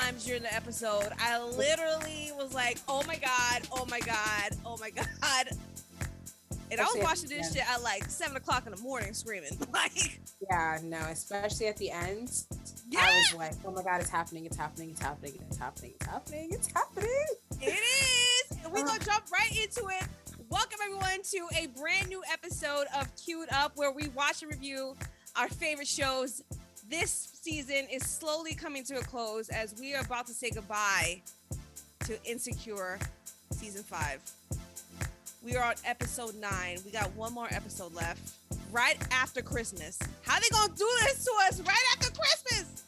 times during the episode. I literally was like, "Oh my god! Oh my god! Oh my god!" And I was watching this shit at like seven o'clock in the morning, screaming like. Yeah, no, especially at the end. Yeah. I was like, "Oh my god, it's happening! It's happening! It's happening! It's happening! It's happening! It's happening!" It is. And we're gonna jump right into it. Welcome everyone to a brand new episode of Queued Up, where we watch and review our favorite shows. This season is slowly coming to a close as we are about to say goodbye to Insecure season five. We are on episode nine. We got one more episode left. Right after Christmas. How they gonna do this to us right after Christmas?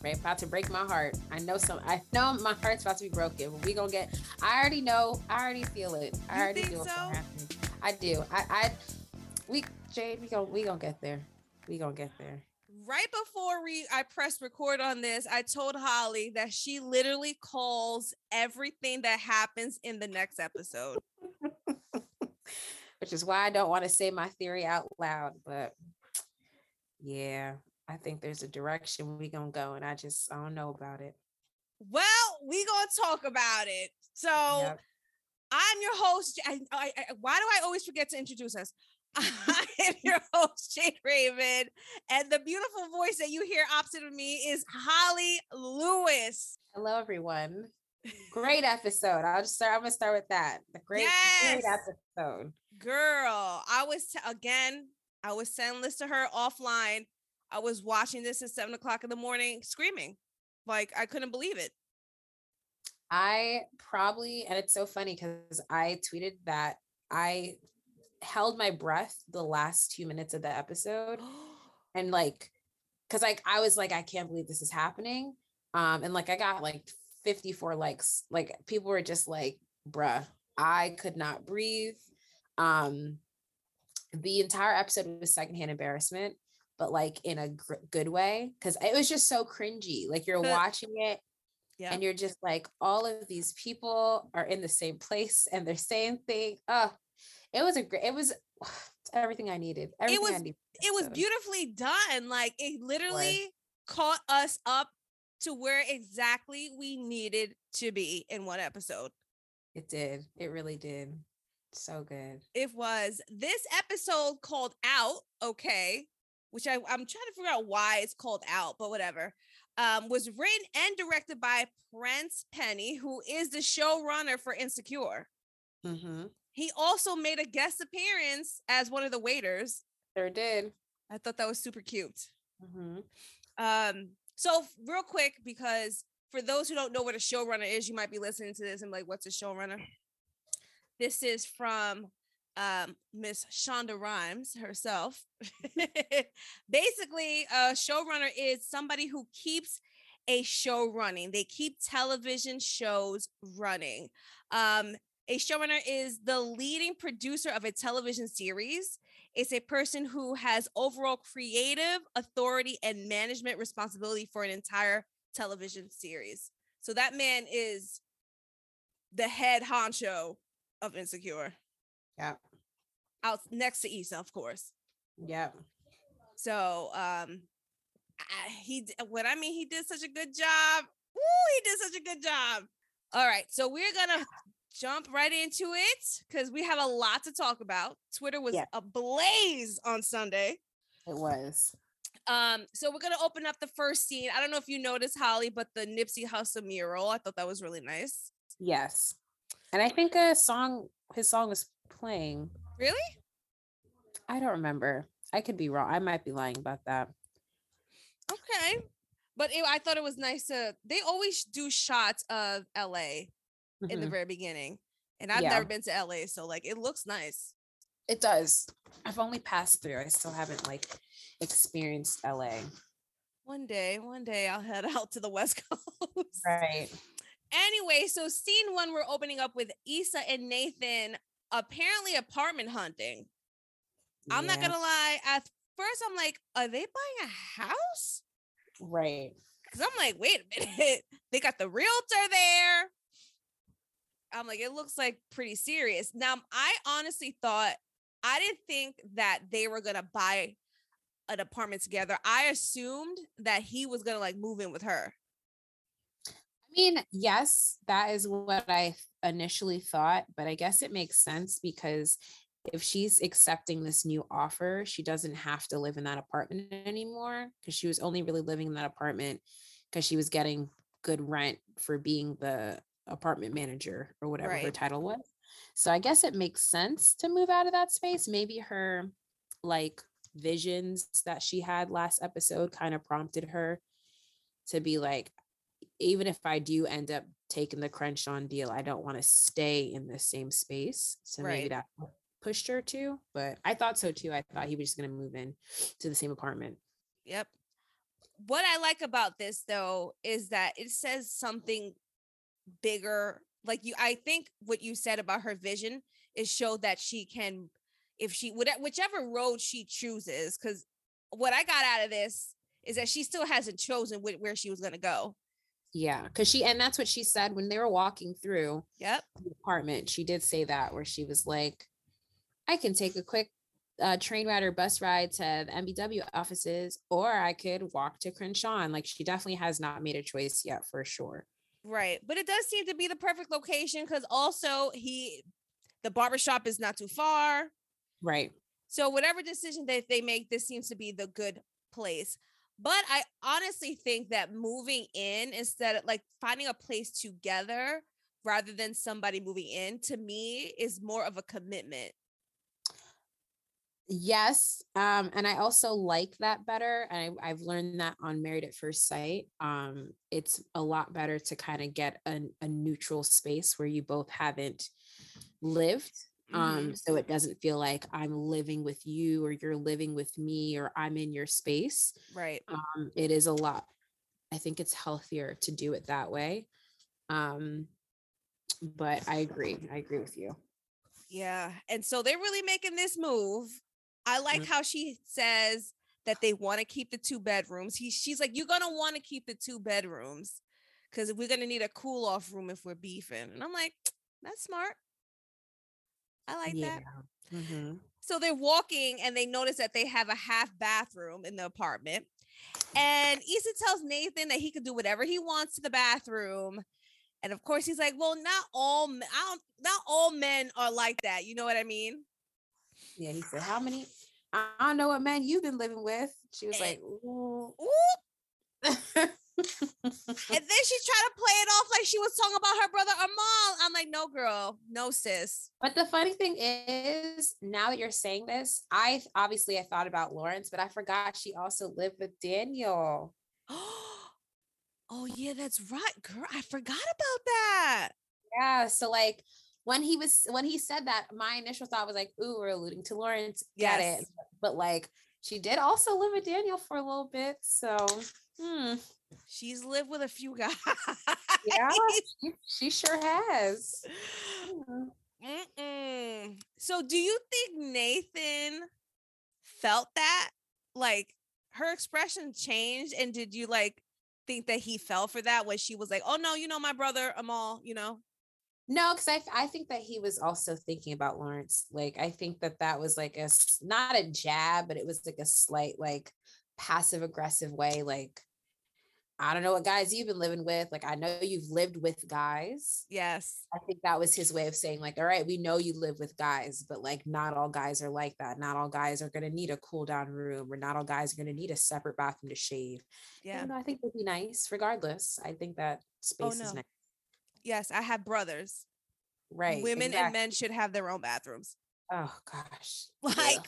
Right, about to break my heart. I know some. I know my heart's about to be broken. we gonna get. I already know. I already feel it. I you already feel so? it. I do. I. I. We Jade. We gonna. We gonna get there. We gonna get there. Right before we I pressed record on this, I told Holly that she literally calls everything that happens in the next episode. Which is why I don't want to say my theory out loud, but yeah, I think there's a direction we're gonna go, and I just I don't know about it. Well, we gonna talk about it. So yep. I'm your host. I, I, I, why do I always forget to introduce us? I am your host, Jade Raven, and the beautiful voice that you hear opposite of me is Holly Lewis. Hello, everyone. Great episode. I'll just start. I'm gonna start with that. The great, yes. great episode. Girl, I was t- again. I was sending this to her offline I was watching this at seven o'clock in the morning, screaming, like I couldn't believe it. I probably, and it's so funny because I tweeted that I held my breath the last two minutes of the episode, and like, because like I was like, I can't believe this is happening, um, and like I got like 54 likes, like people were just like, bruh, I could not breathe. Um, the entire episode was secondhand embarrassment but like in a gr- good way because it was just so cringy like you're watching it yeah. and you're just like all of these people are in the same place and they're saying thing oh it was a great it was everything i needed everything it was needed it was beautifully done like it literally caught us up to where exactly we needed to be in one episode. It did it really did. So good. It was. This episode called out okay which I, I'm trying to figure out why it's called out, but whatever, um, was written and directed by Prentice Penny, who is the showrunner for Insecure. Mm-hmm. He also made a guest appearance as one of the waiters. Sure did. I thought that was super cute. Mm-hmm. Um, so real quick, because for those who don't know what a showrunner is, you might be listening to this and like, what's a showrunner? This is from um, Miss Shonda Rhimes herself. Basically, a showrunner is somebody who keeps a show running. They keep television shows running. Um, a showrunner is the leading producer of a television series. It's a person who has overall creative authority and management responsibility for an entire television series. So that man is the head honcho of Insecure. Yeah. Out next to Issa, of course. Yeah. So um I, he what I mean he did such a good job. Ooh, he did such a good job. All right, so we're gonna jump right into it because we have a lot to talk about. Twitter was yeah. ablaze on Sunday. It was. Um, so we're gonna open up the first scene. I don't know if you noticed, Holly, but the Nipsey Hussle mural. I thought that was really nice. Yes, and I think a song, his song was playing. Really? I don't remember. I could be wrong. I might be lying about that. Okay. But it, I thought it was nice to, they always do shots of LA mm-hmm. in the mm-hmm. very beginning. And I've yeah. never been to LA. So, like, it looks nice. It does. I've only passed through. I still haven't, like, experienced LA. One day, one day I'll head out to the West Coast. Right. Anyway, so scene one, we're opening up with Issa and Nathan apparently apartment hunting. Yeah. I'm not gonna lie. At first, I'm like, are they buying a house? Right. Because I'm like, wait a minute. they got the realtor there. I'm like, it looks like pretty serious. Now, I honestly thought I didn't think that they were gonna buy an apartment together. I assumed that he was gonna like move in with her. I mean, yes, that is what I initially thought, but I guess it makes sense because if she's accepting this new offer, she doesn't have to live in that apartment anymore because she was only really living in that apartment because she was getting good rent for being the apartment manager or whatever right. her title was. So I guess it makes sense to move out of that space. Maybe her like visions that she had last episode kind of prompted her to be like, even if I do end up taking the Crenshaw deal, I don't want to stay in the same space. So right. maybe that pushed her to, but I thought so too. I thought he was just going to move in to the same apartment. Yep. What I like about this though is that it says something bigger. Like you, I think what you said about her vision is show that she can, if she would, whichever road she chooses, because what I got out of this is that she still hasn't chosen where she was going to go. Yeah, because she and that's what she said when they were walking through. Yep. The apartment, she did say that where she was like, "I can take a quick uh, train ride or bus ride to the MBW offices, or I could walk to Crenshaw." And like, she definitely has not made a choice yet, for sure. Right, but it does seem to be the perfect location because also he, the barbershop is not too far. Right. So whatever decision that they make, this seems to be the good place. But I honestly think that moving in instead of like finding a place together rather than somebody moving in to me is more of a commitment. Yes. Um, and I also like that better. And I, have learned that on Married at First Sight. Um, it's a lot better to kind of get a, a neutral space where you both haven't lived um mm-hmm. so it doesn't feel like i'm living with you or you're living with me or i'm in your space right um it is a lot i think it's healthier to do it that way um but i agree i agree with you yeah and so they're really making this move i like mm-hmm. how she says that they want to keep the two bedrooms he she's like you're gonna want to keep the two bedrooms because we're gonna need a cool off room if we're beefing and i'm like that's smart I like yeah. that. Mm-hmm. So they're walking and they notice that they have a half bathroom in the apartment. And Issa tells Nathan that he could do whatever he wants to the bathroom. And of course, he's like, "Well, not all, I don't, not all men are like that." You know what I mean? Yeah. He said, "How many? I don't know what man you've been living with." She was and, like, "Ooh." ooh. and then she tried to play it off like she was talking about her brother Amal. I'm like, no, girl, no, sis. But the funny thing is, now that you're saying this, I obviously I thought about Lawrence, but I forgot she also lived with Daniel. oh yeah, that's right, girl. I forgot about that. Yeah. So like when he was when he said that, my initial thought was like, ooh, we're alluding to Lawrence. Get yes. it. But like she did also live with Daniel for a little bit. So hmm. She's lived with a few guys. yeah, she, she sure has. Mm-mm. So, do you think Nathan felt that? Like her expression changed, and did you like think that he fell for that when she was like, "Oh no, you know my brother Amal," you know? No, because I I think that he was also thinking about Lawrence. Like I think that that was like a not a jab, but it was like a slight like passive aggressive way, like I don't know what guys you've been living with. Like, I know you've lived with guys. Yes. I think that was his way of saying, like, all right, we know you live with guys, but like, not all guys are like that. Not all guys are going to need a cool down room, or not all guys are going to need a separate bathroom to shave. Yeah. I think it would be nice regardless. I think that oh, space oh, no. is nice. Yes. I have brothers. Right. Women exactly. and men should have their own bathrooms. Oh, gosh. Like,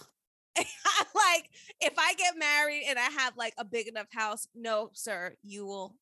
like if I get married and I have like a big enough house, no, sir, you will.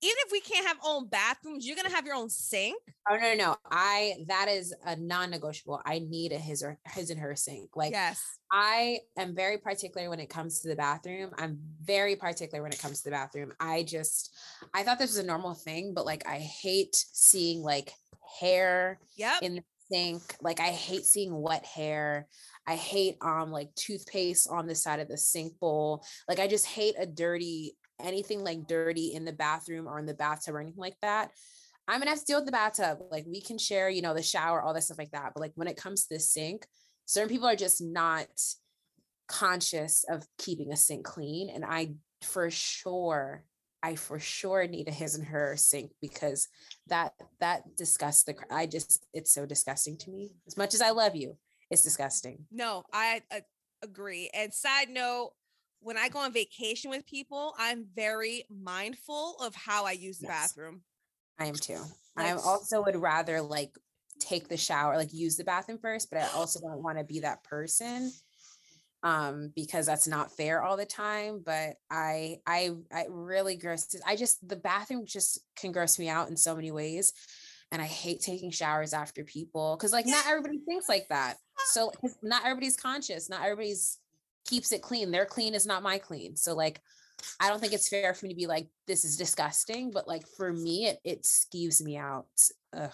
Even if we can't have own bathrooms, you're gonna have your own sink. Oh no, no, no! I that is a non-negotiable. I need a his or his and her sink. Like yes, I am very particular when it comes to the bathroom. I'm very particular when it comes to the bathroom. I just I thought this was a normal thing, but like I hate seeing like hair yep. in the sink. Like I hate seeing wet hair. I hate um like toothpaste on the side of the sink bowl. Like I just hate a dirty anything like dirty in the bathroom or in the bathtub or anything like that. I'm gonna have to deal with the bathtub. Like we can share, you know, the shower, all that stuff like that. But like when it comes to the sink, certain people are just not conscious of keeping a sink clean. And I for sure I for sure need a his and her sink because that that disgusts the I just it's so disgusting to me. As much as I love you, it's disgusting. No, I, I agree. And side note, when I go on vacation with people, I'm very mindful of how I use the yes. bathroom. I am too. I also would rather like take the shower, like use the bathroom first, but I also don't want to be that person um because that's not fair all the time but i i i really gross i just the bathroom just can gross me out in so many ways and i hate taking showers after people because like not everybody thinks like that so not everybody's conscious not everybody's keeps it clean their clean is not my clean so like i don't think it's fair for me to be like this is disgusting but like for me it it skews me out Ugh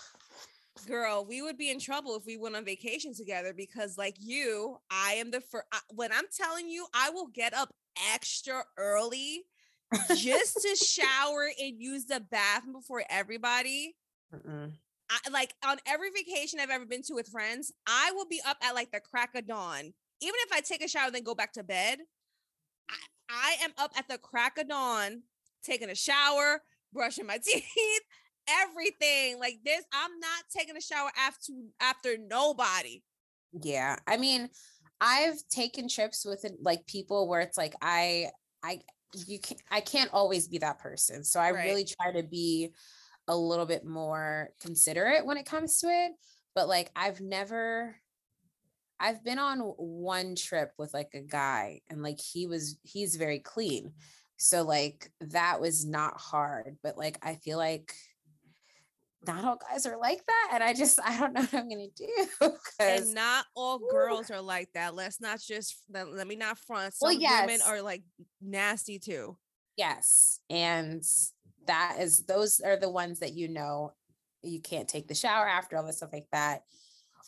girl, we would be in trouble if we went on vacation together because, like you, I am the first. When I'm telling you, I will get up extra early just to shower and use the bathroom before everybody. I, like on every vacation I've ever been to with friends, I will be up at like the crack of dawn. Even if I take a shower and then go back to bed, I, I am up at the crack of dawn, taking a shower, brushing my teeth, everything. Like this, I'm not taking a shower after after nobody. Yeah. I mean, I've taken trips with like people where it's like I I you can I can't always be that person. So I right. really try to be a little bit more considerate when it comes to it. But like I've never I've been on one trip with like a guy and like he was he's very clean. So like that was not hard, but like I feel like not all guys are like that. And I just, I don't know what I'm going to do. And not all girls are like that. Let's not just, let, let me not front. Some well, yes. women are like nasty too. Yes. And that is, those are the ones that you know you can't take the shower after all this stuff like that,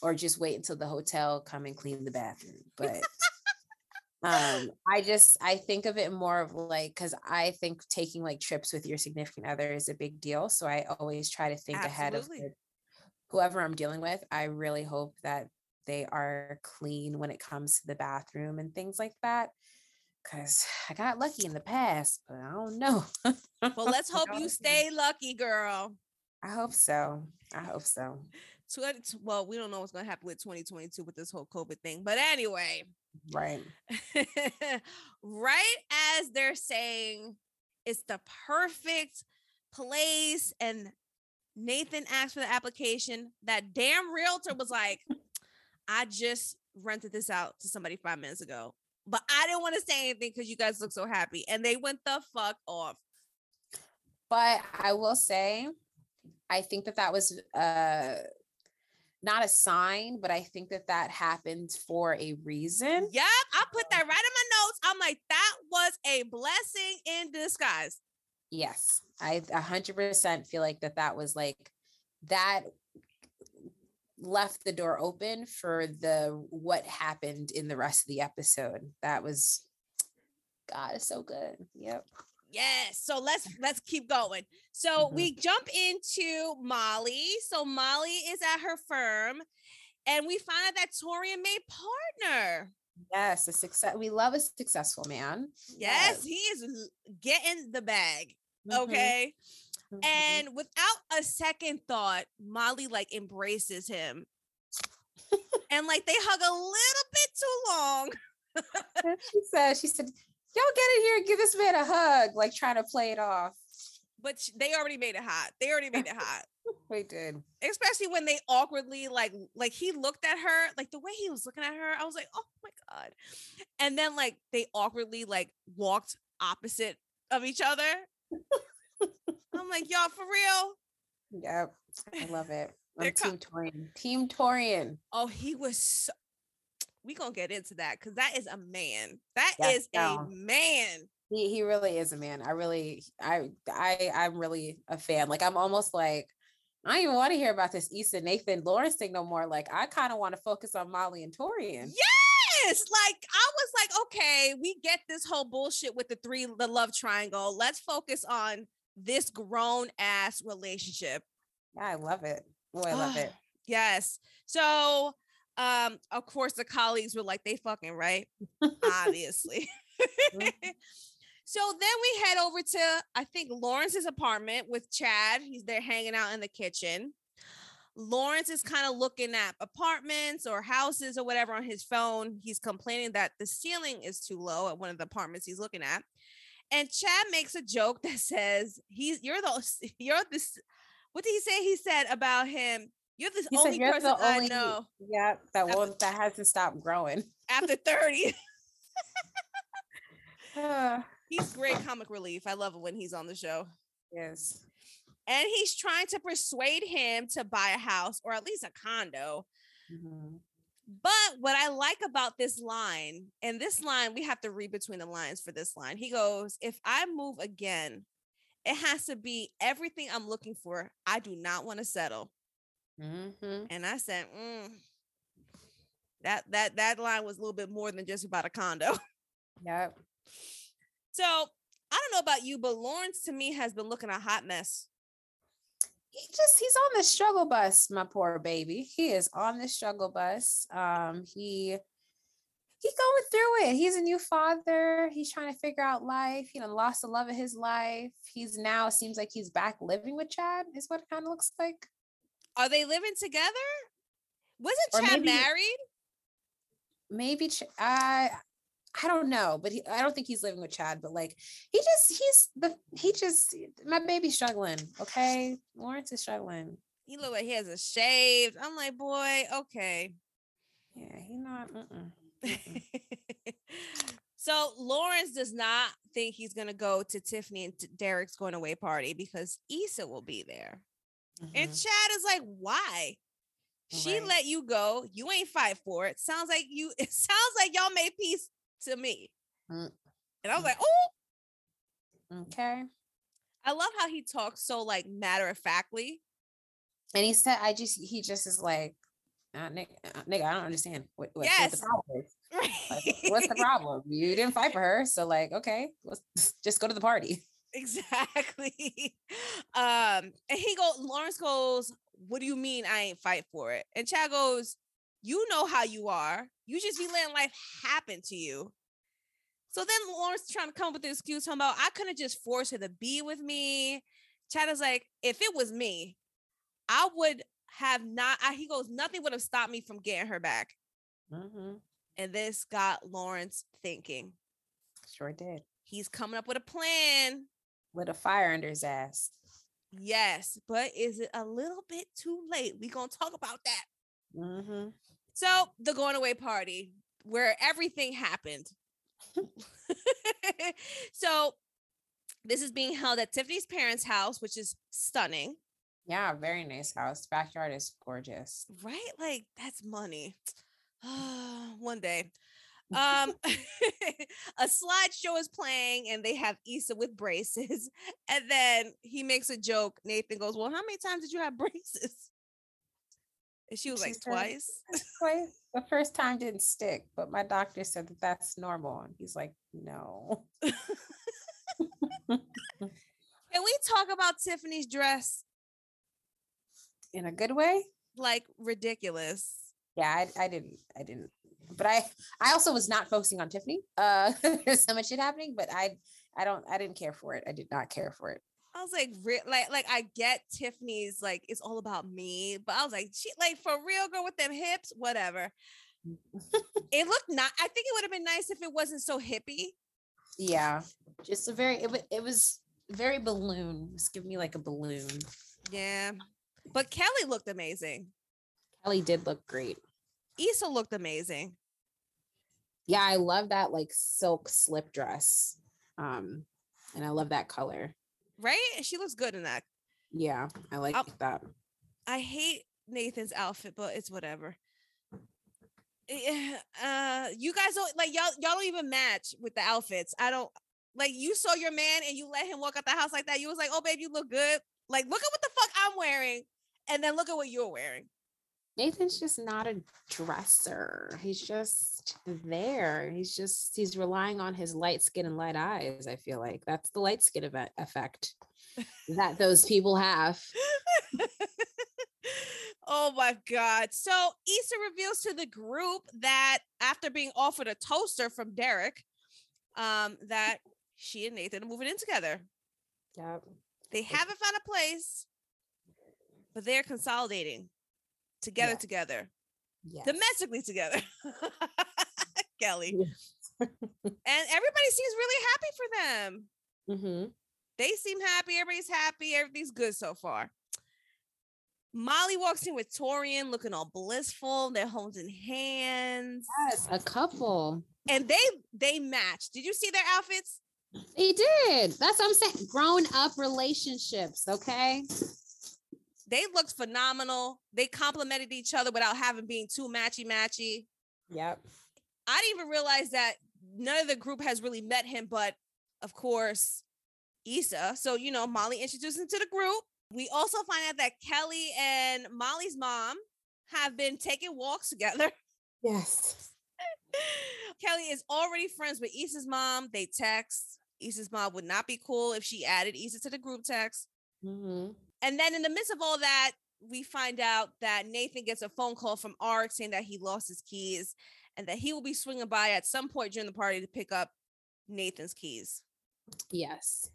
or just wait until the hotel come and clean the bathroom. But um i just i think of it more of like because i think taking like trips with your significant other is a big deal so i always try to think Absolutely. ahead of whoever i'm dealing with i really hope that they are clean when it comes to the bathroom and things like that because i got lucky in the past but i don't know well let's hope you stay lucky girl i hope so i hope so well we don't know what's going to happen with 2022 with this whole covid thing but anyway Right. right as they're saying it's the perfect place and Nathan asked for the application, that damn realtor was like, I just rented this out to somebody five minutes ago. But I didn't want to say anything because you guys look so happy. And they went the fuck off. But I will say, I think that that was uh not a sign, but I think that that happened for a reason. Yep, I put um, that right in my notes. I'm like, that was a blessing in disguise. Yes, I 100% feel like that that was like that left the door open for the what happened in the rest of the episode. That was God is so good. Yep. Yes. So let's let's keep going. So mm-hmm. we jump into Molly. So Molly is at her firm, and we find out that Taurean made partner. Yes, a success. We love a successful man. Yes, yes. he is getting the bag. Mm-hmm. Okay. Mm-hmm. And without a second thought, Molly like embraces him. and like they hug a little bit too long. she said, she said, y'all get in here and give this man a hug, like trying to play it off. But they already made it hot. They already made it hot. they did. Especially when they awkwardly like like he looked at her, like the way he was looking at her, I was like, oh my God. And then like they awkwardly like walked opposite of each other. I'm like, y'all for real? Yep. I love it. I'm Team Taurean. Team Taurean. Oh, he was so, we gonna get into that because that is a man. That yes, is no. a man. He he really is a man. I really I I I'm really a fan. Like I'm almost like I don't even want to hear about this Issa Nathan Lawrence thing no more. Like I kind of want to focus on Molly and Taurean. Yes, like I was like, okay, we get this whole bullshit with the three the love triangle. Let's focus on this grown ass relationship. Yeah, I love it. Oh, I love ah, it. Yes. So um, of course, the colleagues were like, they fucking right, obviously. So then we head over to I think Lawrence's apartment with Chad. He's there hanging out in the kitchen. Lawrence is kind of looking at apartments or houses or whatever on his phone. He's complaining that the ceiling is too low at one of the apartments he's looking at. And Chad makes a joke that says, "He's you're the you're this what did he say? He said about him, you're the He only said, "You're person the only, I know yeah, that will that hasn't stopped growing." after 30. Uh, he's great comic relief. I love it when he's on the show. yes. And he's trying to persuade him to buy a house or at least a condo. Mhm. But what I like about this line, and this line, we have to read between the lines for this line. He goes, If I move again, it has to be everything I'm looking for. I do not want to settle. Mhm. And I said, mm, that that that line was a little bit more than just about a condo. Yep. So I don't know about you, but Lawrence to me has been looking a hot mess. He just he's on the struggle bus, my poor baby. He is on the struggle bus. Um, he he going through it. He's a new father. He's trying to figure out life. You know, lost the love of his life. He's now seems like he's back living with Chad. Is what it kind of looks like. Are they living together? Wasn't Or Chad maybe- married? Maybe Ch- I I don't know, but he, I don't think he's living with Chad. But like he just he's the he just my baby's struggling. Okay, Lawrence is struggling. He look like he has a shaved. I'm like, boy, okay. Yeah, he not. Mm-mm. so Lawrence does not think he's gonna go to Tiffany and Derek's going away party because Issa will be there. And Mhm. Chad is like, why? She Right. let you go. You ain't fight for it. Sounds like you. It sounds like y'all made peace to me. Mm. And I was like, oh, Okay. I love how he talks so like matter of factly. And he said, I just, he just is like, uh, nigga, uh, nigga, I don't understand what, what, what the problem is. Like, what's the problem? You didn't fight for her. So, like, okay, let's just go to the party. Exactly. Um, and he goes, Lawrence goes, What do you mean I ain't fight for it? And Chad goes, You know how you are. You just be letting life happen to you. So then Lawrence trying to come up with an excuse talking about I couldn't just force her to be with me. Chad is like, if it was me, I would have not. I, he goes, nothing would have stopped me from getting her back. Mm-hmm. And this got Lawrence thinking. Sure did. He's coming up with a plan. Lit a fire under his ass. Yes, but is it a little bit too late? we gonna talk about that. Mm-hmm. So the going away party where everything happened. so this is being held at Tiffany's parents' house, which is stunning, Yeah, very nice house. Backyard is gorgeous. right? Like that's money. One day. Um a slideshow is playing and they have Issa with braces. And then he makes a joke. Nathan goes, Well, how many times did you have braces? And she was She like, said- Twice. Twice. The first time didn't stick, but my doctor said that that's normal. And he's like, no. Can we talk about Tiffany's dress? In a good way? Like ridiculous. Yeah, I, I didn't. I didn't. But I, I also was not focusing on Tiffany. Uh, there's so much shit happening, but I, I don't. I didn't care for it. I did not care for it. I was like, re- like, like I get Tiffany's like it's all about me, but I was like, she like for real girl with them hips, whatever. It looked not. I think it would have been nice if it wasn't so hippie. Yeah, just a very. It, it was very balloon. Just give me like a balloon. Yeah, but Kelly looked amazing. Kelly did look great. Issa looked amazing. Yeah, I love that like silk slip dress. Um, and I love that color. Right? She looks good in that. Yeah, I like I'll- that. I hate Nathan's outfit, but it's whatever. Eh, Uh, you guys don't like y'all. Y'all don't even match with the outfits. I don't like. You saw your man and you let him walk out the house like that. You was like, "Oh, babe, you look good." Like, look at what the fuck I'm wearing, and then look at what you're wearing. Nathan's just not a dresser. He's just there. He's just he's relying on his light skin and light eyes. I feel like that's the light skin event effect that those people have. oh my god! So Issa reveals to the group that after being offered a toaster from Derek, um, that she and Nathan are moving in together. Yep. They haven't found a place, but they're consolidating together, Yeah. together, Yes. domestically together. Kelly. And everybody seems really happy for them. mm-hmm. They seem happy. Everybody's happy. Everything's good so far. Molly walks in with Taurean looking all blissful. They're holding hands. Yes, a couple. And they they match. Did you see their outfits? They did. That's what I'm saying. Grown up relationships. Okay. They looked phenomenal. They complimented each other without having being too matchy matchy. Yep. I didn't even realize that none of the group has really met him, but of course, Issa. So, you know, Molly introduced him to the group. We also find out that Kelly and Molly's mom have been taking walks together. Yes. Kelly is already friends with Issa's mom. They text. Issa's mom would not be cool if she added Issa to the group text. Mm-hmm. And then in the midst of all that, we find out that Nathan gets a phone call from Ark saying that he lost his keys and that he will be swinging by at some point during the party to pick up Nathan's keys. Yes.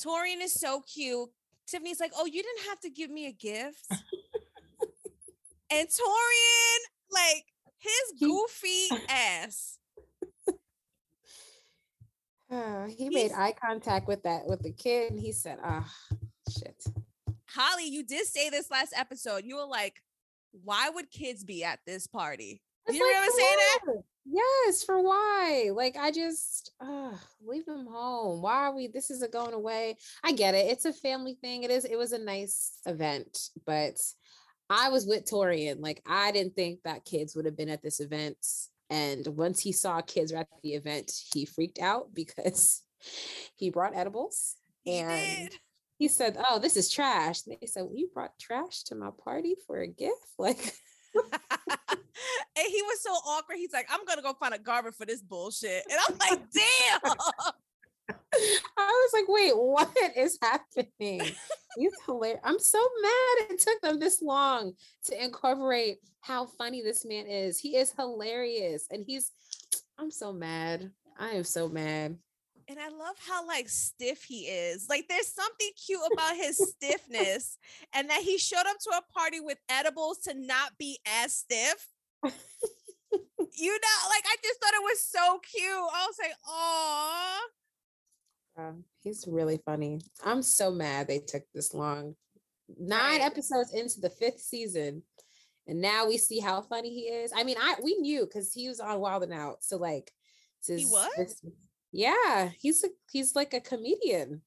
Taurean is so cute. Tiffany's like, "Oh, you didn't have to give me a gift." and Taurean, like his goofy ass. He made eye contact with that with the kid, and he said, "Ah, shit." Holly, you did say this last episode. You were like, "Why would kids be at this party?" It's you saying that? what? Yes, for why? Like I just uh leave them home. Why are we this is a going away? I get it. It's a family thing. It is it was a nice event, but I was with Taurean. Like I didn't think that kids would have been at this event. And once he saw kids at the event, he freaked out because he brought edibles He and did. He said, Oh, this is trash. And they said, well, You brought trash to my party for a gift? Like and he was so awkward. He's like, I'm gonna go find a garbage for this bullshit. And I'm like, damn. I was like, wait, what is happening? He's hilarious. I'm so mad it took them this long to incorporate how funny this man is. He is hilarious. And he's, I'm so mad. I am so mad. And I love how like stiff he is. Like there's something cute about his stiffness and that he showed up to a party with edibles to not be as stiff. you know, like I just thought it was so cute. I was like, oh, Um, he's really funny. I'm so mad they took this long. Nine Right. episodes into the fifth season. And now we see how funny he is. I mean, I we knew because he was on Wild and Out. So like He was? this- yeah, he's a he's like a comedian.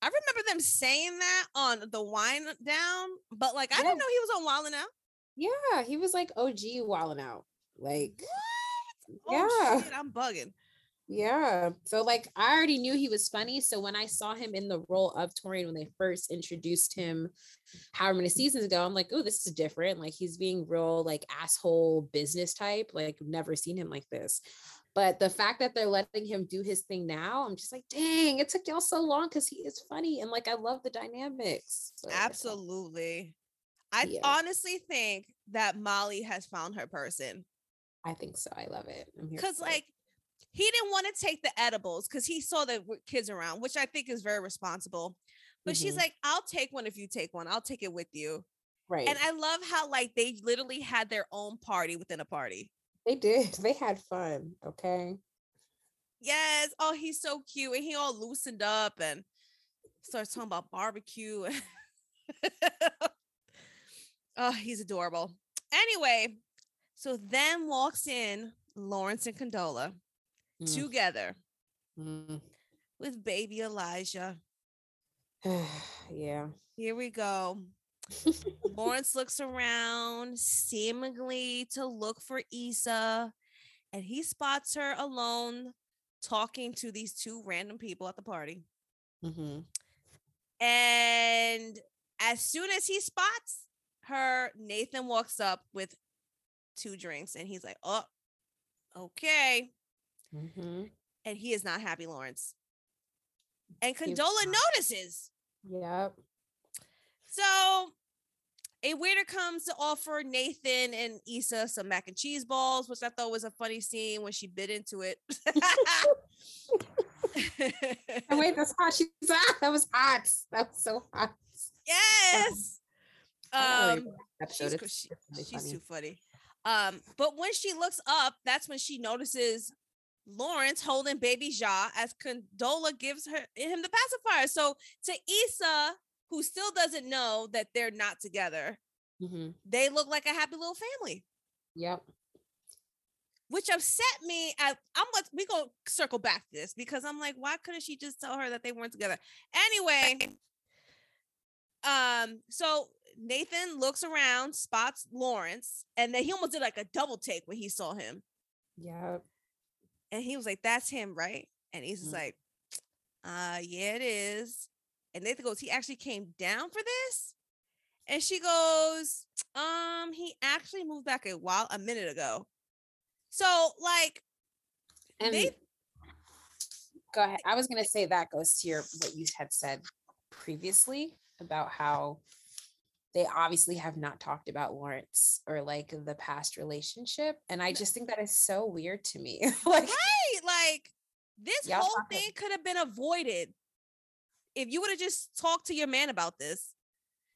I remember them saying that on the wine down, but like I Yeah. didn't know he was on Wild and Out. Yeah, he was like OG Wild Out. Like, What? Oh Yeah. shit, I'm bugging. yeah. So like I already knew he was funny. So when I saw him in the role of Taurean when they first introduced him however many seasons ago, I'm like, oh, this is different. Like he's being real like asshole business type. Like never seen him like this. But the fact that they're letting him do his thing now, I'm just like, dang, it took y'all so long because he is funny and like I love the dynamics. So, Absolutely. I Yeah. honestly think that Molly has found her person. I think so. I love it. Because like he didn't want to take the edibles because he saw the kids around, which I think is very responsible. But she's Mhm. like, I'll take one if you take one. I'll take it with you. right. And I love how like they literally had their own party within a party. They did. They had fun. Okay. Yes. Oh, he's so cute. And he all loosened up and starts talking about barbecue. oh, he's adorable. Anyway, so then walks in Lawrence and Condola Mm. together Mm. with baby Elijah. yeah. Here we go. Lawrence looks around, seemingly to look for Issa, and he spots her alone talking to these two random people at the party. Mhm. And as soon as he spots her, Nathan walks up with two drinks and he's like, Oh, okay. Mhm. And he is not happy, Lawrence. And Condola notices. Yep. So a waiter comes to offer Nathan and Issa some mac and cheese balls, which I thought was a funny scene when she bit into it. oh, wait, that's hot. She's hot. That was hot. That was so hot. Yes. Um, she's, she- really she's funny. too funny. Um, but when she looks up, that's when she notices Lawrence holding baby Ja as Condola gives her him the pacifier. So to Issa, who still doesn't know that they're not together, Mhm. they look like a happy little family, Yep. which upset me. I, I'm what we gonna circle back to this because I'm like, why couldn't she just tell her that they weren't together? Anyway, um, so Nathan looks around, spots Lawrence, and then he almost did like a double take when he saw him. Yep. And he was like, That's him, right? And he's just Mm. like, uh, yeah, it is. And Nathan goes, He actually came down for this? And she goes, Um, he actually moved back a while a minute ago. So, like, And they go ahead. I was gonna say that goes to your what you had said previously about how they obviously have not talked about Lawrence or like the past relationship. And I just think that is so weird to me. like right, like this whole thing could have been avoided if you would have just talked to your man about this.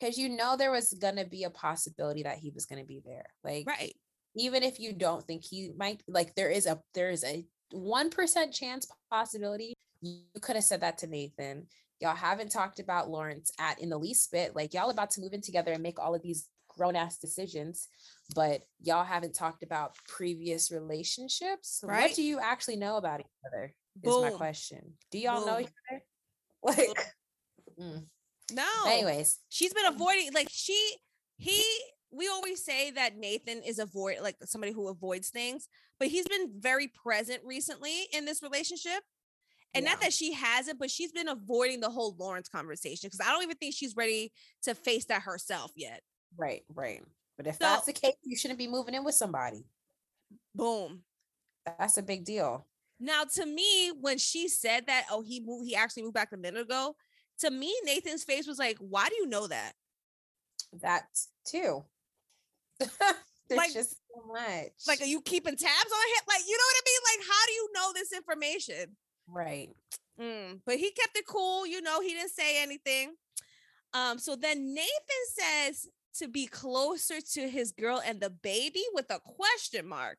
because you know there was gonna be a possibility that he was gonna be there. Like Right. even if you don't think he might like there is a there is a one percent chance possibility you could have said that to nathan y'all haven't talked about lawrence at in the least bit like y'all about to move in together and make all of these grown-ass decisions but y'all haven't talked about previous relationships Right. what do you actually know about each other is my question do y'all know each other like mm. No. anyways she's been avoiding like she he we always say that Nathan is avoid like somebody who avoids things, but he's been very present recently in this relationship. And not that she hasn't, but she's been avoiding the whole Lawrence conversation because I don't even think she's ready to face that herself yet. right right but if So- that's the case you shouldn't be moving in with somebody Boom. that's a big deal Now, to me, when she said that, oh, he moved, he actually moved back a minute ago. To me, Nathan's face was like, "Why do you know that?" that too. There's Like- just so much. Like, are you keeping tabs on him? Like, you know what I mean? Like, how do you know this information? right. Mm, but he kept it cool. You know, he didn't say anything. Um, so then Nathan says to be closer to his girl and the baby with a question mark.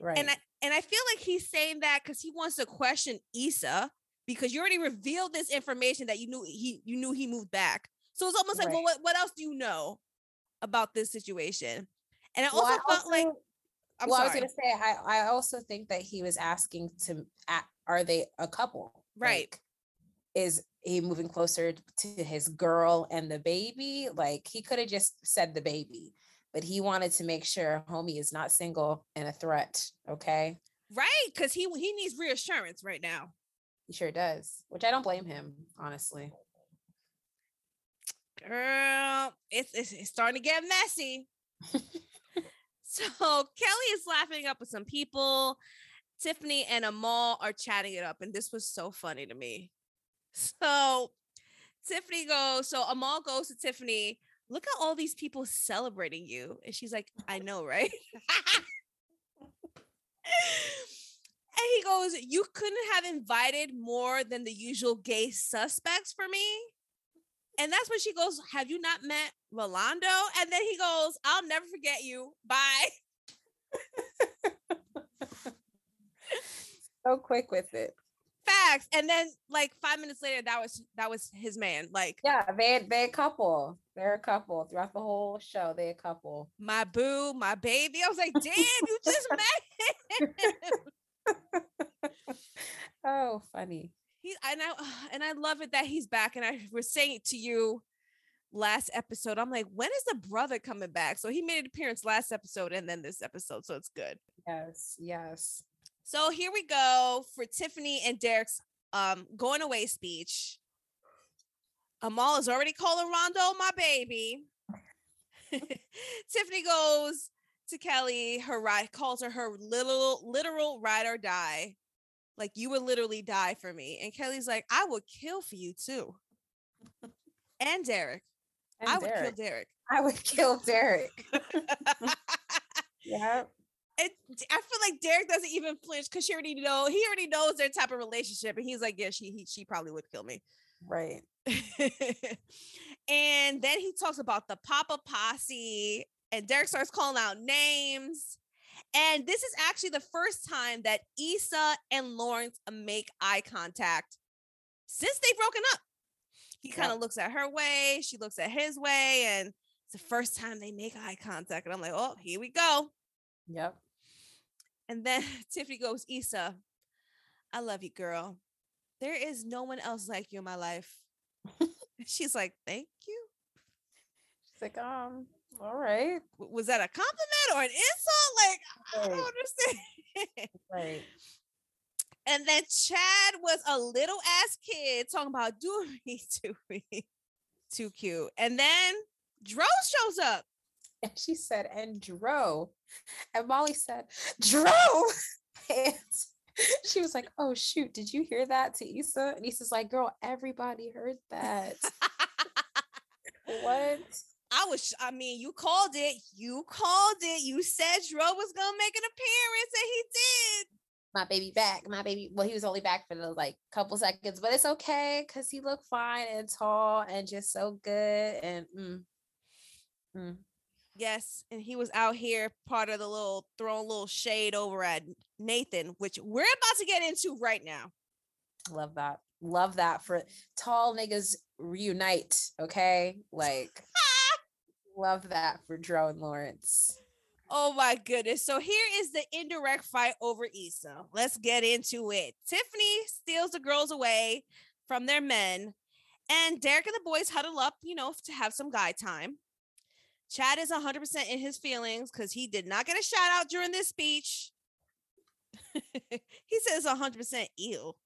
Right. And I and I feel like he's saying that because he wants to question Issa because you already revealed this information that you knew he you knew he moved back. So it's almost like, well, what, what else do you know about this situation? And I Well, also I felt like I'm well, I was gonna say, I, I also think that he was asking to, are they a couple? Right. Like, is he moving closer to his girl and the baby? Like he could have just said the baby, but he wanted to make sure homie is not single and a threat. Okay, right, because he he needs reassurance right now. he sure does, which I don't blame him, honestly. Girl, it's, it's, it's starting to get messy. so Kelly is laughing up with some people. Tiffany and Amal are chatting it up, and this was so funny to me. So Tiffany goes, so Amal goes to Tiffany, look at all these people celebrating you. And she's like, I know, right? and he goes, You couldn't have invited more than the usual gay suspects for me. And that's when she goes, Have you not met Rolando? And then he goes, I'll never forget you. Bye. So quick with it. Facts. And then like five minutes later, that was that was his man. Like Yeah, they they a couple. They're a couple throughout the whole show. They a couple. my boo, my baby. I was like, damn, you just met him. Oh, funny. He and I and I love it that he's back. And I was saying it to you last episode. I'm like, when is the brother coming back? So he made an appearance last episode and then this episode. So it's good. Yes, yes. So here we go for Tiffany and Derek's um going away speech. Amal is already calling Rondo my baby. Tiffany goes to Kelly, her ride calls her her little literal ride or die. Like you would literally die for me. And Kelly's like, I would kill for you too. And Derek. And I would kill Derek. I would kill Derek. yeah. And I feel like Derek doesn't even flinch because she already know he already knows their type of relationship, and he's like, "Yeah, she he, she probably would kill me." Right. and then he talks about the Papa Posse, and Derek starts calling out names. And this is actually the first time that Issa and Lawrence make eye contact since they've broken up. He kind of looks at her way, she looks at his way, and it's the first time they make eye contact. And I'm like, oh, here we go. Yep. And then Tiffany goes, Issa, I love you, girl. There is no one else like you in my life. She's like, thank you. She's like, um, all right. Was that a compliment or an insult? Like, right. I don't understand. right. And then Chad was a little ass kid talking about do me, do me. Too cute. And then Dro shows up. And she said, and Dro. And Molly said, Dro. And she was like, oh shoot, did you hear that to Issa? And Issa's like, girl, everybody heard that. what? I was, I mean, you called it. You called it. You said Dro was gonna make an appearance, and he did. My baby back. My baby. Well, he was only back for the like couple seconds, but it's okay because he looked fine and tall and just so good. And mm, mm. Yes, and he was out here part of the little throwing little shade over at Nathan, which we're about to get into right now. Love that. Love that for tall niggas reunite. Okay, like. Love that for Dro and Lawrence. Oh my goodness. So here is the indirect fight over Issa. Let's get into it. Tiffany steals the girls away from their men, and Derek and the boys huddle up, you know, to have some guy time. Chad is 100% in his feelings because he did not get a shout out during this speech. he says 100% ill.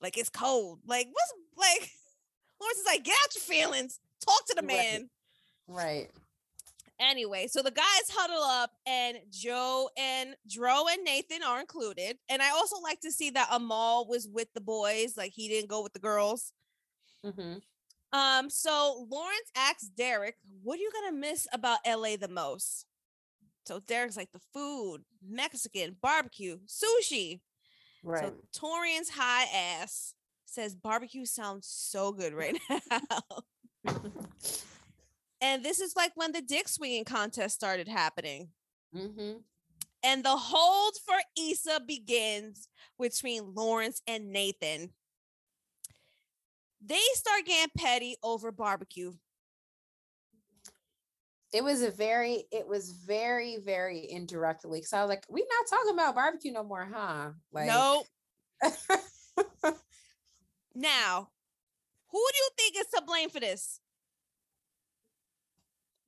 like it's cold. Like, what's like, Lawrence is like, get out your feelings. Talk to the man. Right. Anyway, so the guys huddle up and Joe and Dro and Nathan are included. And I also like to see that Amal was with the boys, like he didn't go with the girls. Mm-hmm. Um, so Lawrence asks Derek, what are you gonna miss about LA the most? So Derek's like the food, Mexican, barbecue, sushi. Right. So Taurean's high ass says barbecue sounds so good right now. And this is like when the dick swinging contest started happening. Mm-hmm. And the hold for Issa begins between Lawrence and Nathan. They start getting petty over barbecue. It was a very, it was very, very indirectly. Cause I was like, we're not talking about barbecue no more, huh? Like, nope. now, who do you think is to blame for this?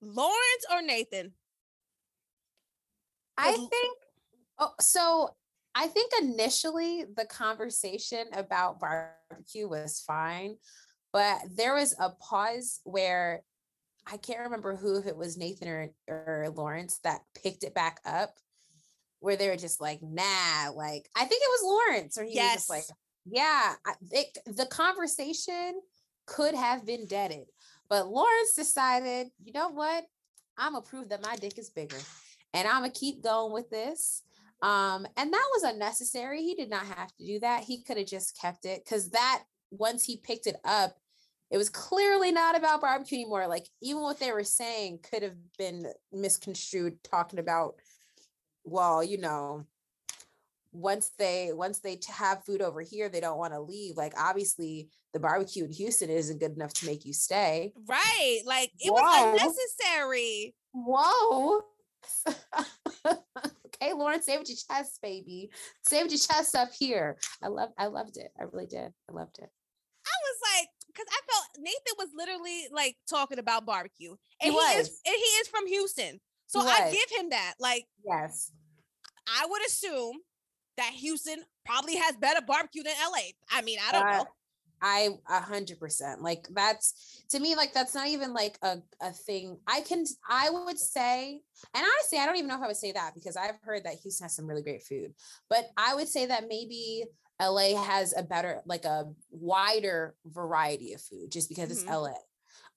Lawrence or Nathan? I think oh so I think initially the conversation about barbecue was fine, but there was a pause where I can't remember who, if it was Nathan or, or Lawrence that picked it back up, where they were just like, nah, like I think it was Lawrence, or he yes. was just like, yeah, it, the conversation could have been deaded. But Lawrence decided, you know what? I'm gonna prove that my dick is bigger, and I'm gonna keep going with this. Um, and that was unnecessary. He did not have to do that. He could have just kept it because that once he picked it up, it was clearly not about barbecue anymore. Like even what they were saying could have been misconstrued, talking about, well, you know, once they once they have food over here they don't want to leave like obviously the barbecue in houston isn't good enough to make you stay right like it whoa. was unnecessary whoa okay lauren save your chest baby. Save your chest up here. I love i loved it. I really did. I loved it. I was like because i felt nathan was literally like talking about barbecue and he, he is and he is from houston so i give him that like yes. I would assume that Houston probably has better barbecue than LA. I mean, I don't uh, know. I a hundred percent like that's to me like that's not even like a, a thing. I can I would say, and honestly, I don't even know if I would say that because I've heard that Houston has some really great food, but I would say that maybe LA has a better like a wider variety of food just because mm-hmm. it's LA.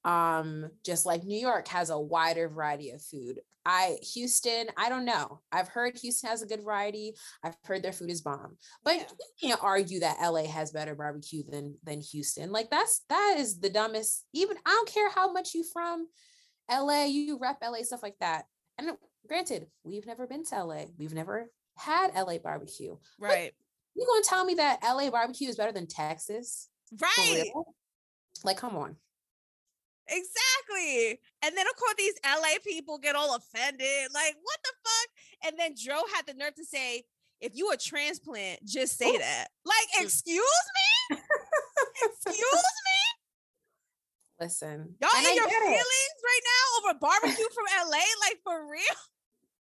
Um, just like New York has a wider variety of food. I Houston, I don't know. I've heard Houston has a good variety. I've heard their food is bomb. But yeah. you can't argue that LA has better barbecue than than Houston. Like that's that is the dumbest. Even I don't care how much you from LA, you rep LA stuff like that. And granted, we've never been to LA. We've never had LA barbecue. Right. You gonna tell me that LA barbecue is better than Texas? Right. Like, come on. Exactly. And then of course these LA people get all offended. Like, what the fuck? And then Joe had the nerve to say, if you a transplant, just say Ooh. that. Like, excuse me? excuse me? Listen. Y'all in your feelings it. right now over barbecue from LA? Like for real?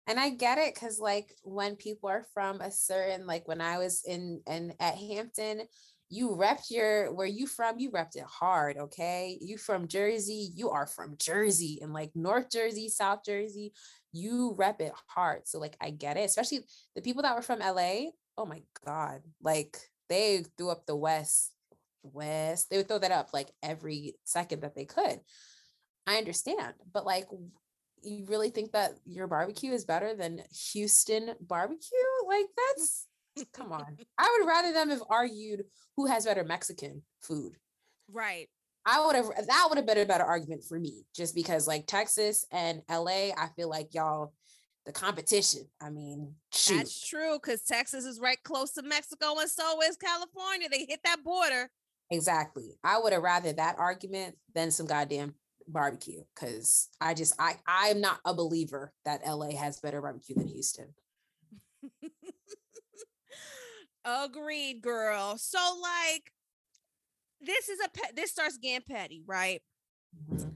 And I get it because like when people are from a certain like when I was in and at Hampton, you repped your where you from you repped it hard okay? You from jersey you are from jersey and like north jersey south jersey you rep it hard. So like i get it especially the people that were from la oh my god like they threw up the west west they would throw that up like every second that they could. I understand but like you really think that your barbecue is better than houston barbecue? Like mm. that's Come on. I would rather them have argued who has better Mexican food. Right. I would have that would have been a better argument for me, just because like Texas and LA, I feel like y'all the competition. I mean, shoot. that's true because Texas is right close to Mexico, and so is California. They hit that border. Exactly. I would have rather that argument than some goddamn barbecue because I just I I'm not a believer that LA has better barbecue than Houston. Agreed, girl. So like this is a pet this starts getting petty, right? Mm-hmm.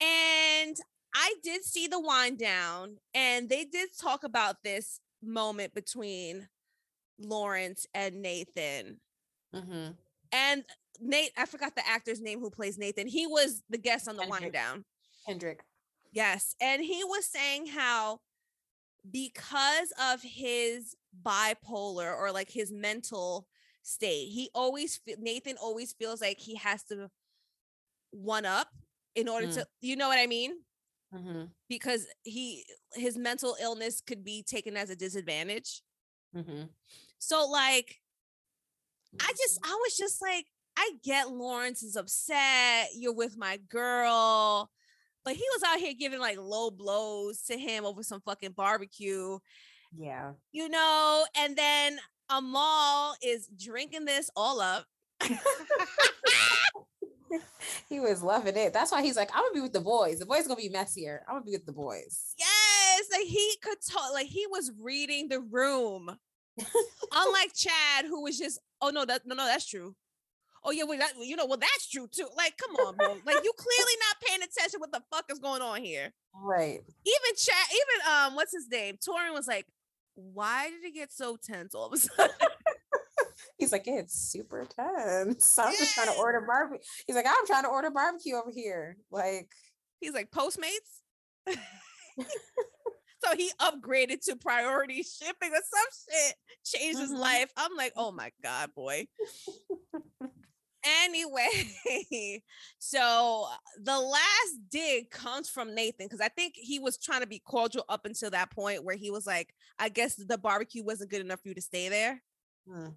And I did see the Wine Down and they did talk about this moment between Lawrence and Nathan. Mm-hmm. And Nate, I forgot the actor's name who plays Nathan. He was the guest on the Kendrick. Wine Down. Kendrick. Yes. And he was saying how because of his bipolar or like his mental state. He always Nathan always feels like he has to one up in order mm. to you know what I mean? Mm-hmm. Because he his mental illness could be taken as a disadvantage. Mm-hmm. So like I just I was just like I get Lawrence is upset. You're with my girl. But he was out here giving like low blows to him over some fucking barbecue. Yeah. You know, and then Amal is drinking this all up. he was loving it. That's why he's like, I'm gonna be with the boys. The boys gonna be messier. I'm gonna be with the boys. Yes, like he could talk. Like he was reading the room. Unlike Chad, who was just, oh no, that no, no, that's true. Oh yeah, well that you know, well that's true too. Like, come on, bro. like you clearly not paying attention. What the fuck is going on here? Right. Even Chad, even um, what's his name? Taurean was like, why did it get so tense all of a sudden? He's like, it's super tense. I'm just trying to order barbecue. He's like, I'm trying to order barbecue over here. Like, he's like, Postmates. so he upgraded to priority shipping or some shit, changed his mm-hmm. life. I'm like, oh my God, boy. anyway, so the last dig comes from Nathan because I think he was trying to be cordial up until that point where he was like, I guess the barbecue wasn't good enough for you to stay there. Hmm.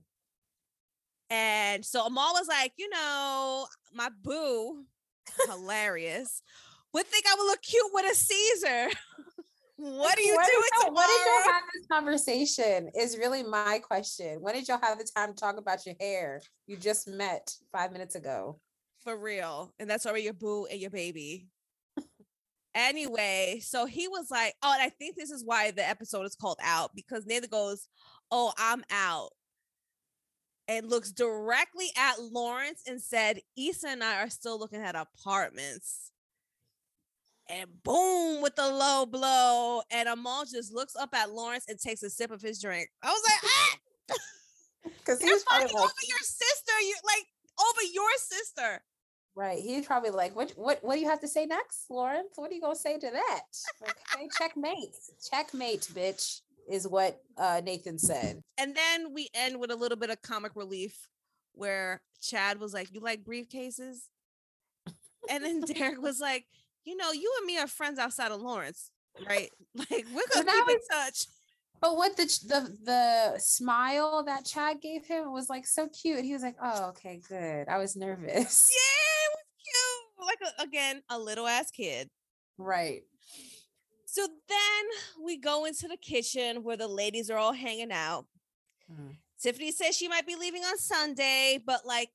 And so Amal was like, you know, my boo, hilarious, would think I would look cute with a Caesar. what are you what doing tomorrow? What did y'all have this conversation? Is really my question. When did y'all have the time to talk about your hair? You just met five minutes ago. For real. And that's already your boo and your baby. anyway, so he was like, Oh, and I think this is why the episode is called out because Nathan goes, Oh, I'm out. And looks directly at Lawrence and said, Issa and I are still looking at apartments and boom with the low blow. And Amal just looks up at Lawrence and takes a sip of his drink. I was like, ah, because he's probably like, over your sister. You like over your sister. Right. He's probably like, what what what do you have to say next, Lawrence? What are you gonna say to that? Okay, checkmate. Checkmate, bitch, is what uh Nathan said. And then we end with a little bit of comic relief where Chad was like, You like briefcases? and then Derek was like, you know, you and me are friends outside of Lawrence, right? Like we're gonna keep was, in touch. But what the the the smile that Chad gave him was like so cute. He was like, "Oh, okay, good." I was nervous. Yeah, it was cute. Like a, again, a little ass kid. Right. So then we go into the kitchen where the ladies are all hanging out. Mm. Tiffany says she might be leaving on Sunday, but like,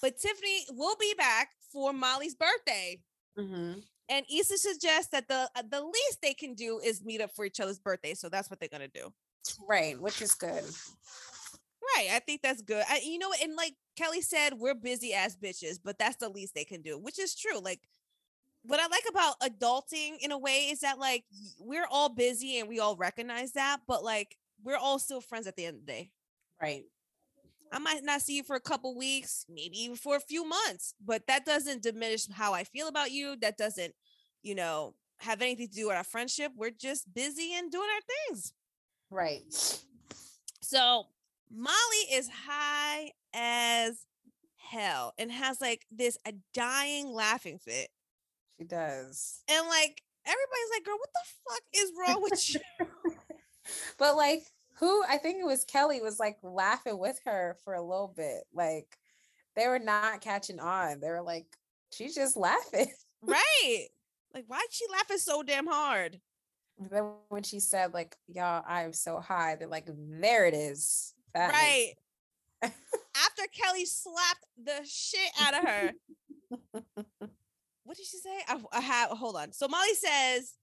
but Tiffany will be back for Molly's birthday. Mm-hmm. And Issa suggests that the uh, the least they can do is meet up for each other's birthday. So that's what they're gonna do. Right, which is good. Right, I think that's good. I, you know, and like Kelly said, we're busy as bitches, but that's the least they can do, which is true. Like, what I like about adulting in a way is that like we're all busy and we all recognize that, but like we're all still friends at the end of the day. Right. I might not see you for a couple weeks, maybe even for a few months, but that doesn't diminish how I feel about you. That doesn't, you know, have anything to do with our friendship. We're just busy and doing our things. Right. So Molly is high as hell and has like this a dying laughing fit. She does. And like everybody's like, girl, what the fuck is wrong with you? but like who I think it was Kelly was like laughing with her for a little bit. Like they were not catching on. They were like, she's just laughing. right. Like, why'd she laughing so damn hard? then when she said, like, y'all, I am so high, they're like, there it is. That right. After Kelly slapped the shit out of her. what did she say? I, I have hold on. So Molly says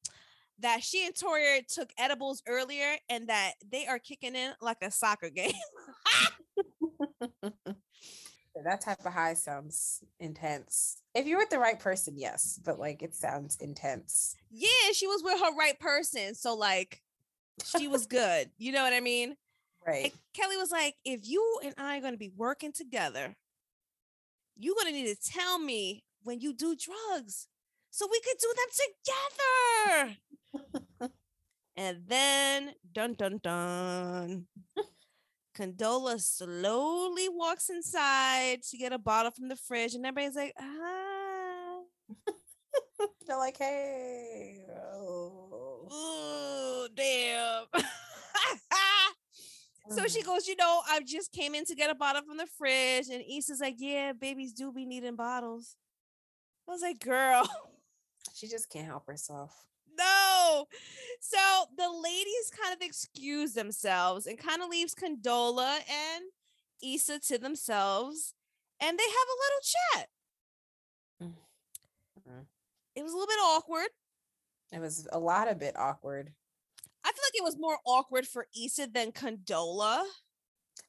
that she and Toria took edibles earlier and that they are kicking in like a soccer game. that type of high sounds intense. If you're with the right person, yes, but like it sounds intense. Yeah, she was with her right person. So like she was good. You know what I mean? Right. And Kelly was like, if you and I are going to be working together, you're going to need to tell me when you do drugs so we could do them together and then dun dun dun. Condola slowly walks inside to get a bottle from the fridge, and everybody's like, ah. They're like, hey. Oh, Ooh, damn. so she goes, you know, I just came in to get a bottle from the fridge. And Issa's like, yeah, babies do be needing bottles. I was like, girl. She just can't help herself no. So the ladies kind of excuse themselves and kind of leaves Condola and Issa to themselves, and they have a little chat. Mm-hmm. It was a little bit awkward. It was a lot of bit awkward. I feel like it was more awkward for Issa than Condola.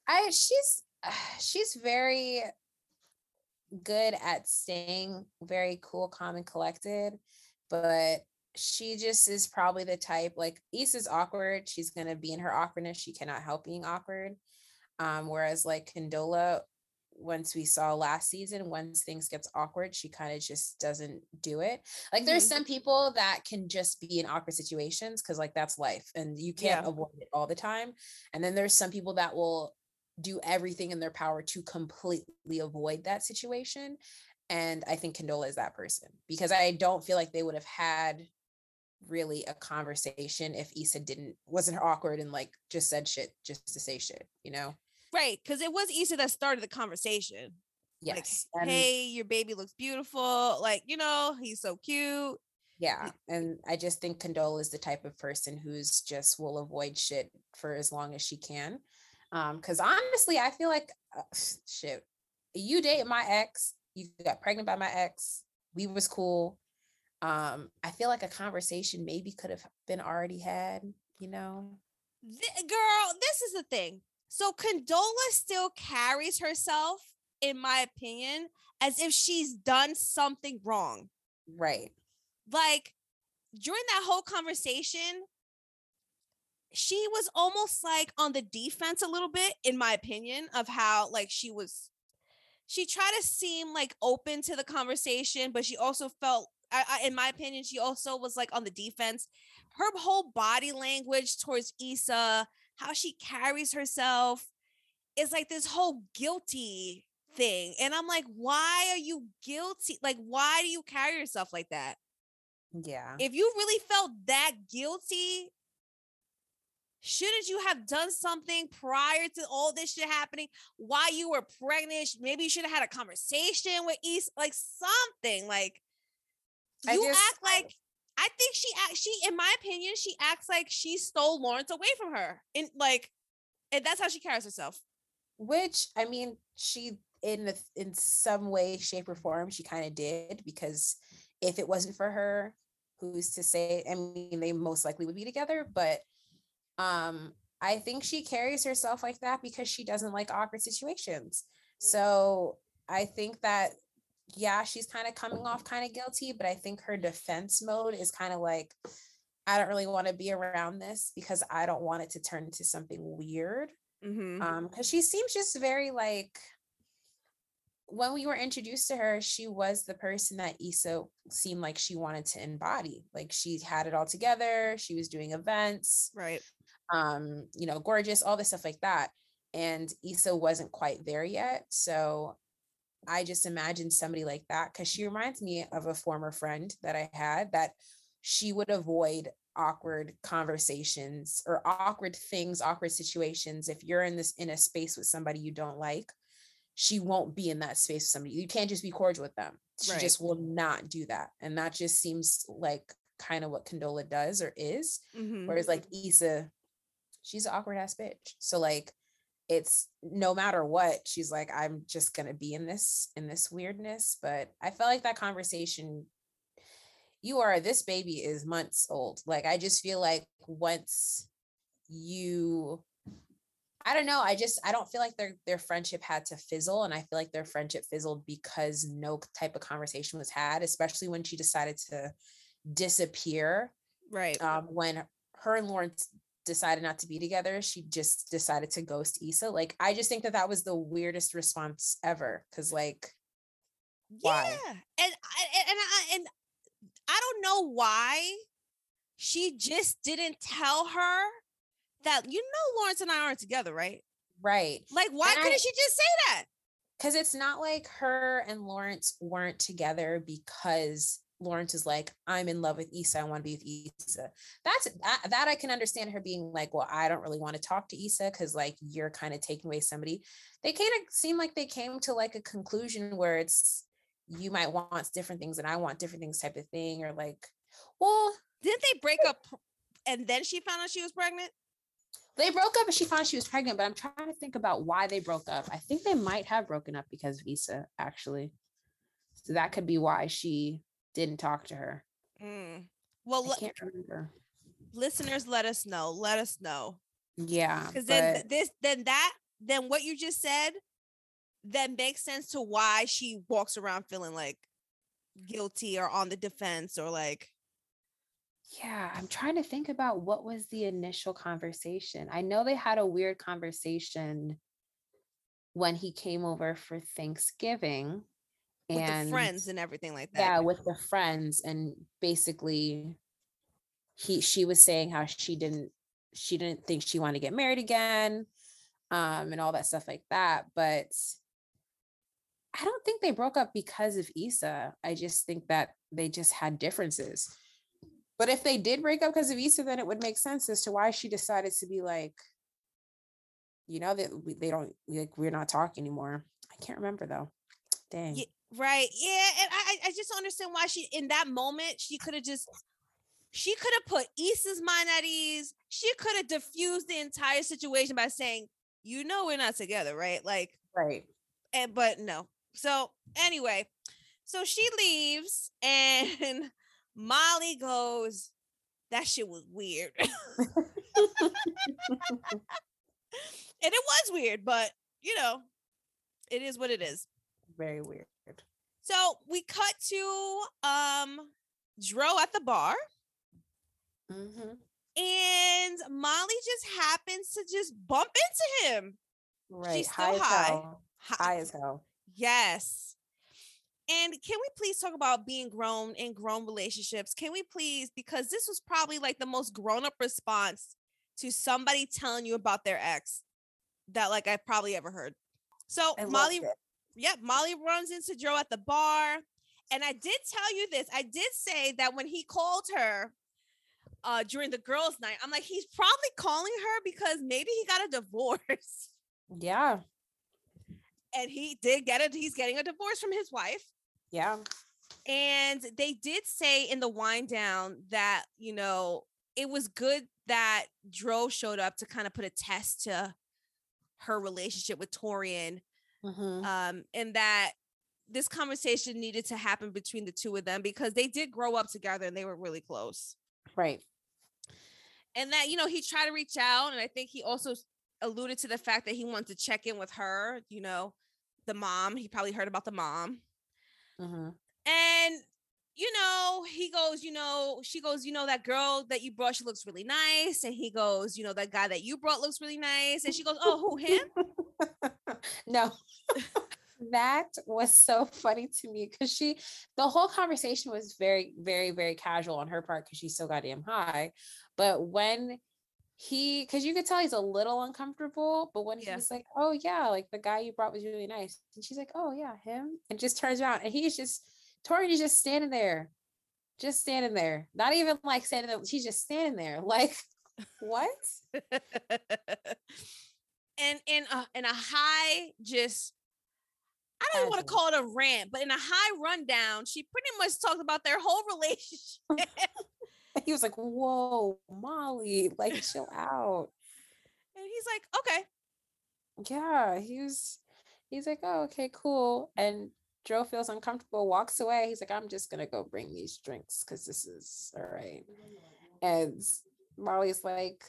I she's she's very good at staying very cool, calm, and collected, but she just is probably the type like Issa's awkward. She's gonna be in her awkwardness. She cannot help being awkward. Um, whereas like Condola, once we saw last season, once things gets awkward, she kind of just doesn't do it. Like mm-hmm. there's some people that can just be in awkward situations because like that's life and you can't yeah. avoid it all the time. And then there's some people that will do everything in their power to completely avoid that situation. And I think Condola is that person because I don't feel like they would have had really a conversation if Issa didn't wasn't awkward and like just said shit just to say shit, you know? Right, because it was Issa that started the conversation. Yes. Like, hey, your baby looks beautiful. Like, you know, he's so cute. Yeah. And I just think Condola is the type of person who's just will avoid shit for as long as she can. Um, because honestly, I feel like uh, shit, you date my ex, you got pregnant by my ex, we was cool um i feel like a conversation maybe could have been already had you know? Girl this is the thing. So condola still carries herself in my opinion as if she's done something wrong. Right. Like during that whole conversation she was almost like on the defense a little bit in my opinion of how like she was she tried to seem like open to the conversation but she also felt I, I, in my opinion, she also was like on the defense. Her whole body language towards Issa, how she carries herself, is like this whole guilty thing. And I'm like, why are you guilty? Like, why do you carry yourself like that? Yeah. If you really felt that guilty, shouldn't you have done something prior to all this shit happening while you were pregnant? Maybe you should have had a conversation with East, like something. Like you just, act like I think she act she, in my opinion, she acts like she stole Lawrence away from her. And like, and that's how she carries herself. Which I mean, she in the, in some way, shape, or form, she kind of did because if it wasn't for her, who's to say? I mean, they most likely would be together, but um, I think she carries herself like that because she doesn't like awkward situations. Mm. So I think that yeah, she's kind of coming off kind of guilty, but I think her defense mode is kind of like, I don't really want to be around this because I don't want it to turn into something weird. Mm-hmm. Um, because she seems just very like when we were introduced to her, she was the person that Issa seemed like she wanted to embody. Like she had it all together. She was doing events. Right. Um, you know, gorgeous, all this stuff like that. And Issa wasn't quite there yet. So I just imagine somebody like that because she reminds me of a former friend that I had that she would avoid awkward conversations or awkward things, awkward situations. If you're in this in a space with somebody you don't like, she won't be in that space with somebody. You can't just be cordial with them. She right. just will not do that. And that just seems like kind of what Condola does or is. Mm-hmm. Whereas like Issa, she's an awkward ass bitch. So like it's no matter what, she's like, I'm just gonna be in this in this weirdness. But I felt like that conversation, you are this baby is months old. Like I just feel like once you I don't know. I just I don't feel like their their friendship had to fizzle, and I feel like their friendship fizzled because no type of conversation was had, especially when she decided to disappear. Right. Um, when her and Lawrence decided not to be together, she just decided to ghost Issa. Like I just think that that was the weirdest response ever. Because like, why? Yeah, and and and I and I don't know why she just didn't tell her that you know Lawrence and I aren't together, right? Right. Like, why and couldn't I, she just say that? Because it's not like her and Lawrence weren't together because Lawrence is like, I'm in love with Issa. I want to be with Issa. That's that, that I can understand her being like, well, I don't really want to talk to Issa because like you're kind of taking away somebody. They kind of seem like they came to like a conclusion where it's you might want different things and I want different things type of thing, or like, well, didn't they break up and then she found out she was pregnant? They broke up and she found she was pregnant, but I'm trying to think about why they broke up. I think they might have broken up because of Issa, actually. So that could be why she didn't talk to her. Mm. Well, I can't remember. Listeners, let us know. Let us know. Yeah. Because then this, then that, then what you just said, then makes sense to why she walks around feeling like guilty or on the defense or like yeah, I'm trying to think about what was the initial conversation. I know they had a weird conversation when he came over for Thanksgiving with and friends and everything like that. Yeah, with the friends and basically he she was saying how she didn't she didn't think she wanted to get married again um and all that stuff like that, but I don't think they broke up because of Issa. I just think that they just had differences. But if they did break up because of Issa, then it would make sense as to why she decided to be like, you know, that they don't like we're not talking anymore. I can't remember though. Dang. Yeah, right. Yeah. And I I just don't understand why she in that moment she could have just she could have put Issa's mind at ease. She could have diffused the entire situation by saying, you know, we're not together, right? Like, right. And but no. So anyway, so she leaves and Molly goes, that shit was weird. and it was weird, but you know, it is what it is. Very weird. So we cut to um Dro at the bar. Mm-hmm. And Molly just happens to just bump into him. Right. She's still high. High. high as hell. Yes. And can we please talk about being grown in grown relationships? Can we please, because this was probably like the most grown up response to somebody telling you about their ex that like I've probably ever heard. So Molly Yep, Molly runs into Dro at the bar. And I did tell you this. I did say that when he called her uh during the girls' night, I'm like, he's probably calling her because maybe he got a divorce. Yeah. And he did get it. He's getting a divorce from his wife. Yeah. And they did say in the Wine Down that, you know, it was good that Dro showed up to kind of put a test to her relationship with Taurean. Mhm. Um, and that this conversation needed to happen between the two of them because they did grow up together and they were really close. Right. And that, you know, he tried to reach out. And I think he also alluded to the fact that he wanted to check in with her, you know, the mom. He probably heard about the mom. Mhm. And you know, he goes, you know, she goes, you know, that girl that you brought, she looks really nice. And he goes, you know, that guy that you brought looks really nice. And she goes, oh, who him? no. that was so funny to me because she the whole conversation was very, very, very casual on her part because she's so goddamn high. But when he because you could tell he's a little uncomfortable, but when Yeah. he was like, Oh yeah, like the guy you brought was really nice. And she's like, Oh yeah, him, and just turns around and he's just Tori is just standing there, just standing there, not even like standing there, she's just standing there, like what? and in a in a high just I don't even want to call it a rant, but in a high rundown, she pretty much talked about their whole relationship. he was like, Whoa, Molly, like chill out. and he's like, okay. Yeah, he was he's like, Oh, okay, cool. And Dro feels uncomfortable, walks away. He's like, I'm just gonna go bring these drinks because this is all right. And Molly's like,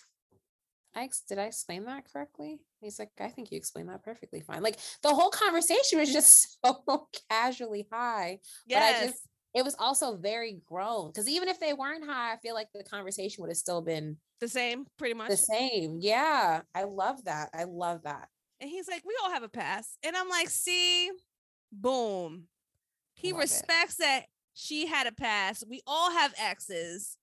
I ex- did I explain that correctly? He's like, I think you explained that perfectly fine. Like the whole conversation was just so casually high. But I just it was also very grown. Because even if they weren't high, I feel like the conversation would have still been the same, pretty much. the same. Yeah. I love that. I love that. And he's like, we all have a past. And I'm like, see, boom. He Love it. respects that she had a past. We all have exes.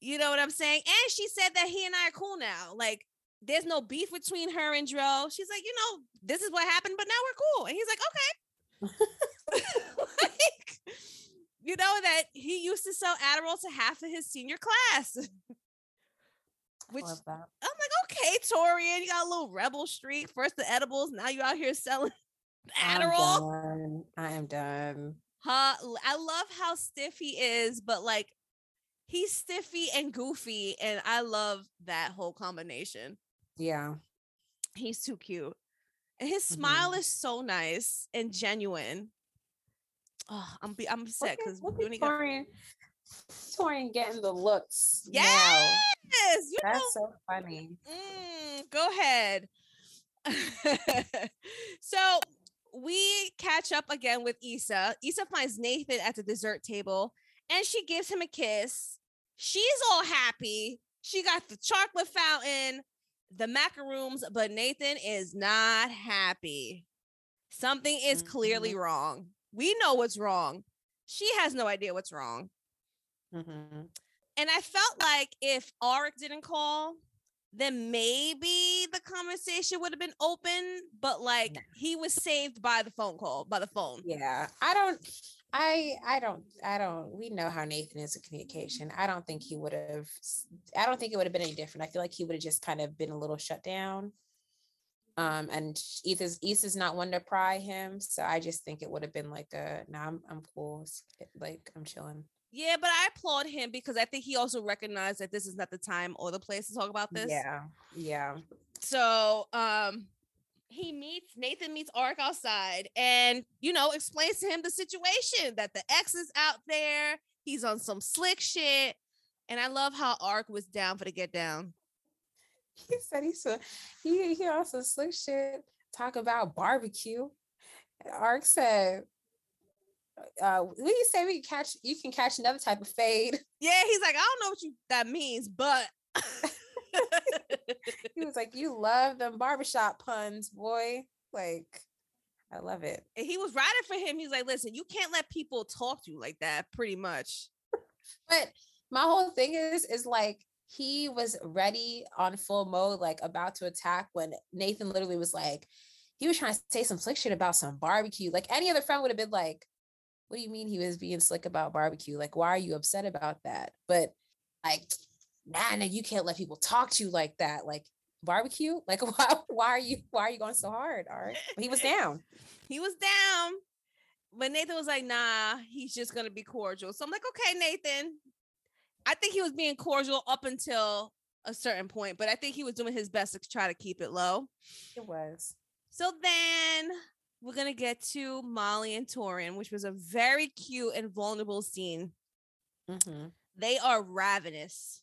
You know what I'm saying? And she said that he and I are cool now. Like, there's no beef between her and Dro. She's like, you know, this is what happened, but now we're cool. And he's like, okay. like, you know, that he used to sell Adderall to half of his senior class. Which love that. I'm like, okay, Taurean, you got a little rebel streak. First the edibles, now you out here selling Adderall. I'm done. I am done. Huh? I love how stiff he is, but like he's stiffy and goofy, and I love that whole combination. Yeah. He's too cute. And his smile Mhm. is so nice and genuine. Oh, I'm be I'm upset because look we at only got Taurean. Taurean getting the looks. yes, you know That's so funny. Mm, go ahead. so we catch up again with Issa. Issa finds Nathan at the dessert table and she gives him a kiss. She's all happy. She got the chocolate fountain, the macaroons, but Nathan is not happy. Something is clearly wrong. We know what's wrong. She has no idea what's wrong. Mhm. And I felt like if Arik didn't call, then maybe the conversation would have been open. But like he was saved by the phone call, by the phone. Yeah. I don't I I don't I don't we know how Nathan is in communication. I don't think he would have I don't think it would have been any different. I feel like he would have just kind of been a little shut down. Um and Ethan's Issa's not one to pry him. So I just think it would have been like a nah, I'm I'm cool. Like I'm chilling. Yeah, but I applaud him because I think he also recognized that this is not the time or the place to talk about this. Yeah. Yeah. So um he meets Nathan meets Arik outside and you know explains to him the situation that the ex is out there. He's on some slick shit. And I love how Arik was down for the get down. He said he saw he he also slick shit talk about barbecue. Ark said, uh, what do you say we can catch you can catch another type of fade? Yeah, he's like, I don't know what you that means, but He was like, You love them barbershop puns, boy. Like, I love it. and he was riding for him. He's like, listen, you can't let people talk to you like that, pretty much. But my whole thing is is like he was ready on full mode, like about to attack when Nathan literally was like, he was trying to say some slick shit about some barbecue. Like any other friend would have been like, what do you mean he was being slick about barbecue? Like, why are you upset about that? But like, nah, nah, you can't let people talk to you like that. Like barbecue? Like, why, why are you, why are you going so hard? All right. He was down. he was down. But Nathan was like, nah, he's just gonna be cordial. So I'm like, okay, Nathan. I think he was being cordial up until a certain point, but I think he was doing his best to try to keep it low. It was. So then we're gonna get to Molly and Taurean, which was a very cute and vulnerable scene. Mm-hmm. They are ravenous,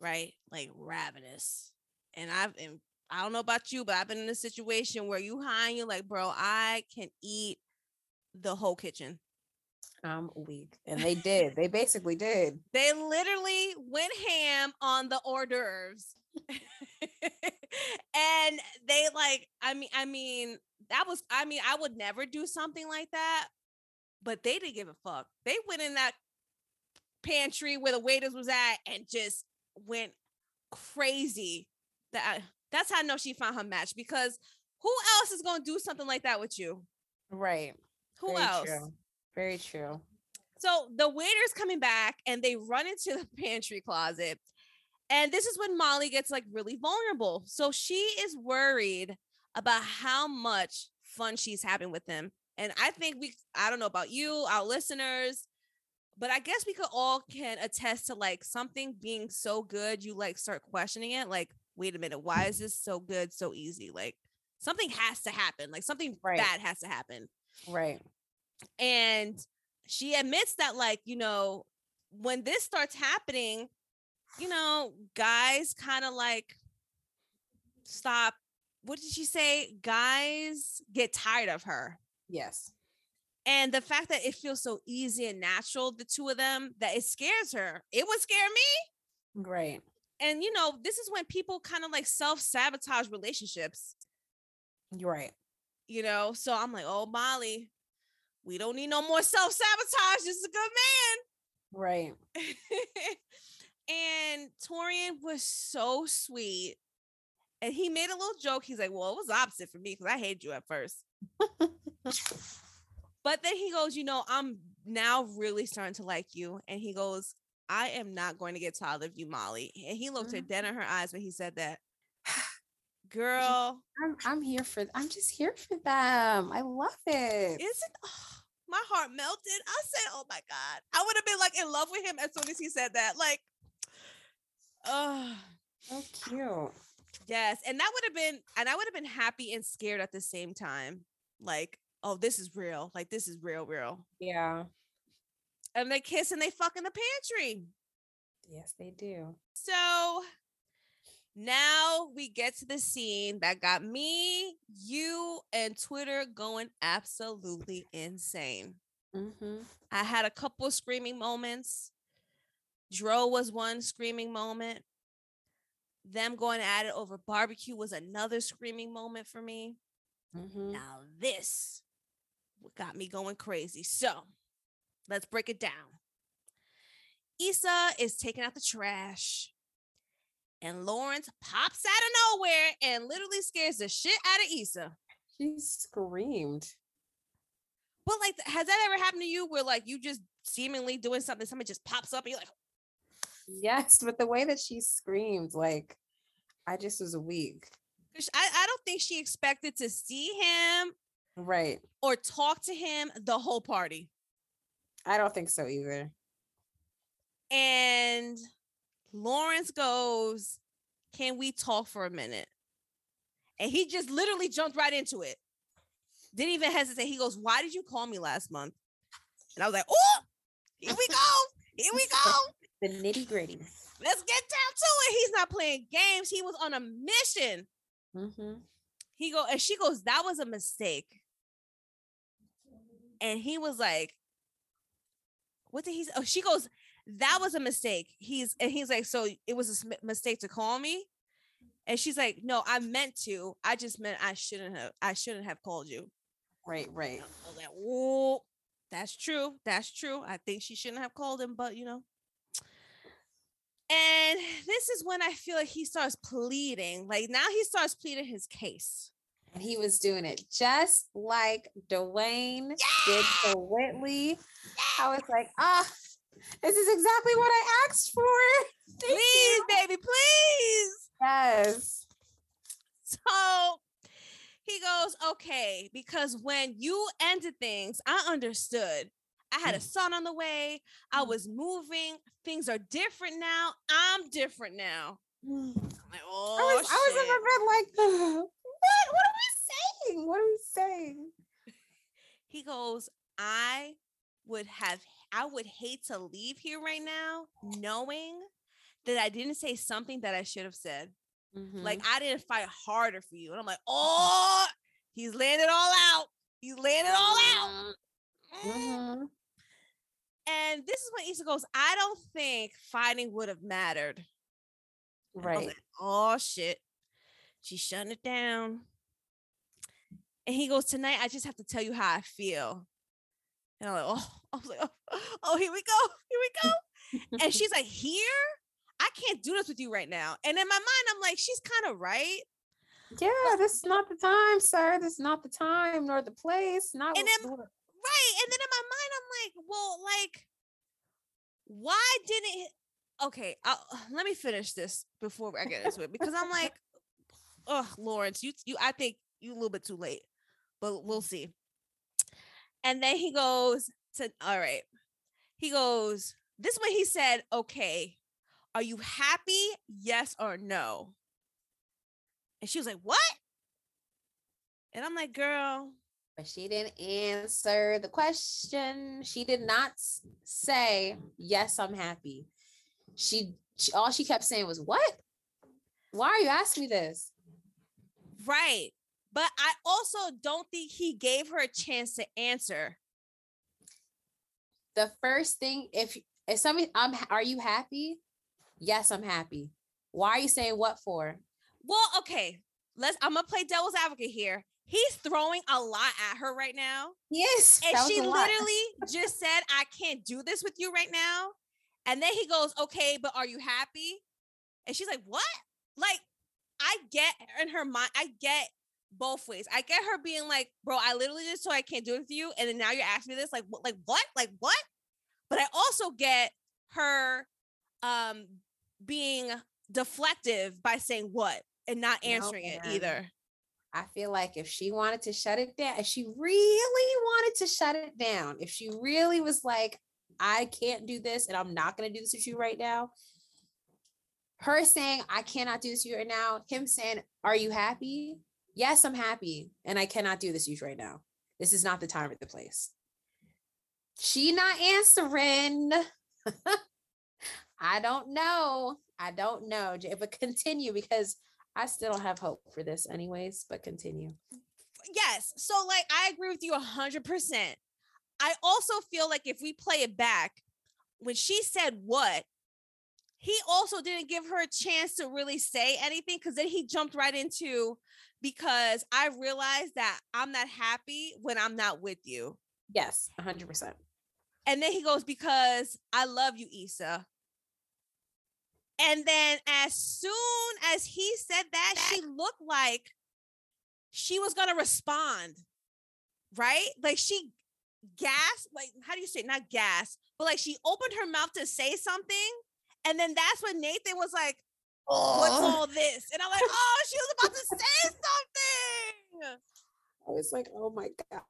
right? Like ravenous. And I've and I don't know about you, but I've been in a situation where you high and you're like, bro, I can eat the whole kitchen. I'm weak. And they did. they basically did. They literally went ham on the hors d'oeuvres. and they like, I mean, I mean, that was, I mean, I would never do something like that, but they didn't give a fuck. They went in that pantry where the waiters was at and just went crazy. That that's how I know she found her match because who else is gonna do something like that with you? Right. Who Very else? True. Very true. So the waiter's coming back and they run into the pantry closet. And this is when Molly gets like really vulnerable. So she is worried about how much fun she's having with him. And I think we, I don't know about you, our listeners, but I guess we could all can attest to like something being so good, you like start questioning it. Like, wait a minute, why is this so good, so easy? Like something has to happen. Like something Right. bad has to happen Right. and she admits that like you know when this starts happening you know guys kind of like stop what did she say guys get tired of her Yes. And the fact that it feels so easy and natural the two of them that it scares her it would scare me Right. and you know this is when people kind of like self-sabotage relationships You're right. you know so i'm like oh molly we don't need no more self-sabotage this is a good man Right. and Taurean was so sweet. And he made a little joke. He's like, Well, it was opposite for me because I hated you at first. But then he goes, You know, I'm now really starting to like you. And he goes, I am not going to get tired of you, Molly. And he looked her mm. dead in her eyes when he said that. Girl, I'm I'm here for I'm just here for them. I love it. isn't oh, my heart melted? I said, Oh my God. I would have been like in love with him as soon as he said that. Like, oh, so cute. Yes, and that would have been, and I would have been happy and scared at the same time. Like, oh, this is real. Like, this is real, real. Yeah. And they kiss and they fuck in the pantry. Yes, they do. So now we get to the scene that got me, you, and Twitter going absolutely insane. Mm-hmm. I had a couple of screaming moments. Dro was one screaming moment. Them going at it over barbecue was another screaming moment for me. Mm-hmm. Now, this what got me going crazy. So, let's break it down. Issa is taking out the trash, and Lawrence pops out of nowhere and literally scares the shit out of Issa. She screamed. But, like, has that ever happened to you where, like, you just seemingly doing something, somebody just pops up and you're like, Yes, but the way that she screamed, like I just was weak. I, I don't think she expected to see him Right. or talk to him the whole party. I don't think so either. And Lawrence goes, Can we talk for a minute? And he just literally jumped right into it. Didn't even hesitate. He goes, Why did you call me last month? And I was like, Oh, here we go. Here we go. The nitty gritty. Let's get down to it. He's not playing games. He was on a mission. Mm-hmm. He go and she goes, That was a mistake. And he was like, What did he say? Oh, she goes, That was a mistake. He's and he's like, So it was a mistake to call me? And she's like, No, I meant to. I just meant I shouldn't have, I shouldn't have called you. Right, right. Like, Whoa, that's true. That's true. I think she shouldn't have called him, but you know. And this is when I feel like he starts pleading. Like now he starts pleading his case. And he was doing it just like Dwayne yeah! did for Whitley. Yeah! I was like, ah, oh, this is exactly what I asked for. Thank please, you. baby, please. Yes. So he goes, okay, because when you ended things, I understood. I had a mm. son on the way. I mm. was moving. Things are different now. I'm different now. Mm. I'm like, oh, I was, I was in my bed like, what? What are we saying? What are we saying? He goes, I would have, I would hate to leave here right now knowing that I didn't say something that I should have said. Mm-hmm. Like I didn't fight harder for you. And I'm like, oh, he's laying it all out. He's laying it all out. Mm-hmm. mm-hmm. And this is when Issa goes, I don't think fighting would have mattered. Right. Like, oh shit. She's shutting it down. And he goes, Tonight I just have to tell you how I feel. And I'm like, oh, I was like, oh, oh here we go. Here we go. and she's like, Here? I can't do this with you right now. And in my mind, I'm like, she's kind of right. Yeah, this is not the time, sir. This is not the time nor the place. Not and then, right. And then in my mind, I'm like, well, like, why didn't okay, I'll, let me finish this before I get into it because I'm like, oh, Lawrence, you you I think you a little bit too late, but we'll see. And then he goes to all right. He goes, this way he said, okay, are you happy? Yes or no? And she was like, What? And I'm like, Girl. But she didn't answer the question. She did not say, Yes, I'm happy. She, she all she kept saying was, What? Why are you asking me this? Right. But I also don't think he gave her a chance to answer. The first thing, if if somebody, I'm, are you happy? Yes, I'm happy. Why are you saying what for? Well, okay. Let's I'm gonna play devil's advocate here. He's throwing a lot at her right now. Yes. And she literally just said, I can't do this with you right now. And then he goes, Okay, but are you happy? And she's like, What? Like, I get in her mind, I get both ways. I get her being like, bro, I literally just so I can't do it with you. And then now you're asking me this, like, like what? Like what? But I also get her um being deflective by saying what and not answering no, it either. I feel like if she wanted to shut it down, if she really wanted to shut it down, if she really was like, I can't do this and I'm not going to do this with you right now, her saying, I cannot do this with you right now, him saying, Are you happy? Yes, I'm happy and I cannot do this with you right now. This is not the time or the place. She not answering. I don't know. I don't know. But continue because I still don't have hope for this, anyways. But continue. Yes. So, like, I agree with you 100%. I also feel like if we play it back, when she said what, he also didn't give her a chance to really say anything because then he jumped right into because I realized that I'm not happy when I'm not with you. Yes, 100%. And then he goes, Because I love you, Issa. And then as soon as he said that, she looked like she was going to respond. Right? Like she gasped, like how do you say it? not gas, but like she opened her mouth to say something. And then that's when Nathan was like, oh. What's all this? And I'm like, Oh, she was about to say something. I was like, Oh my God.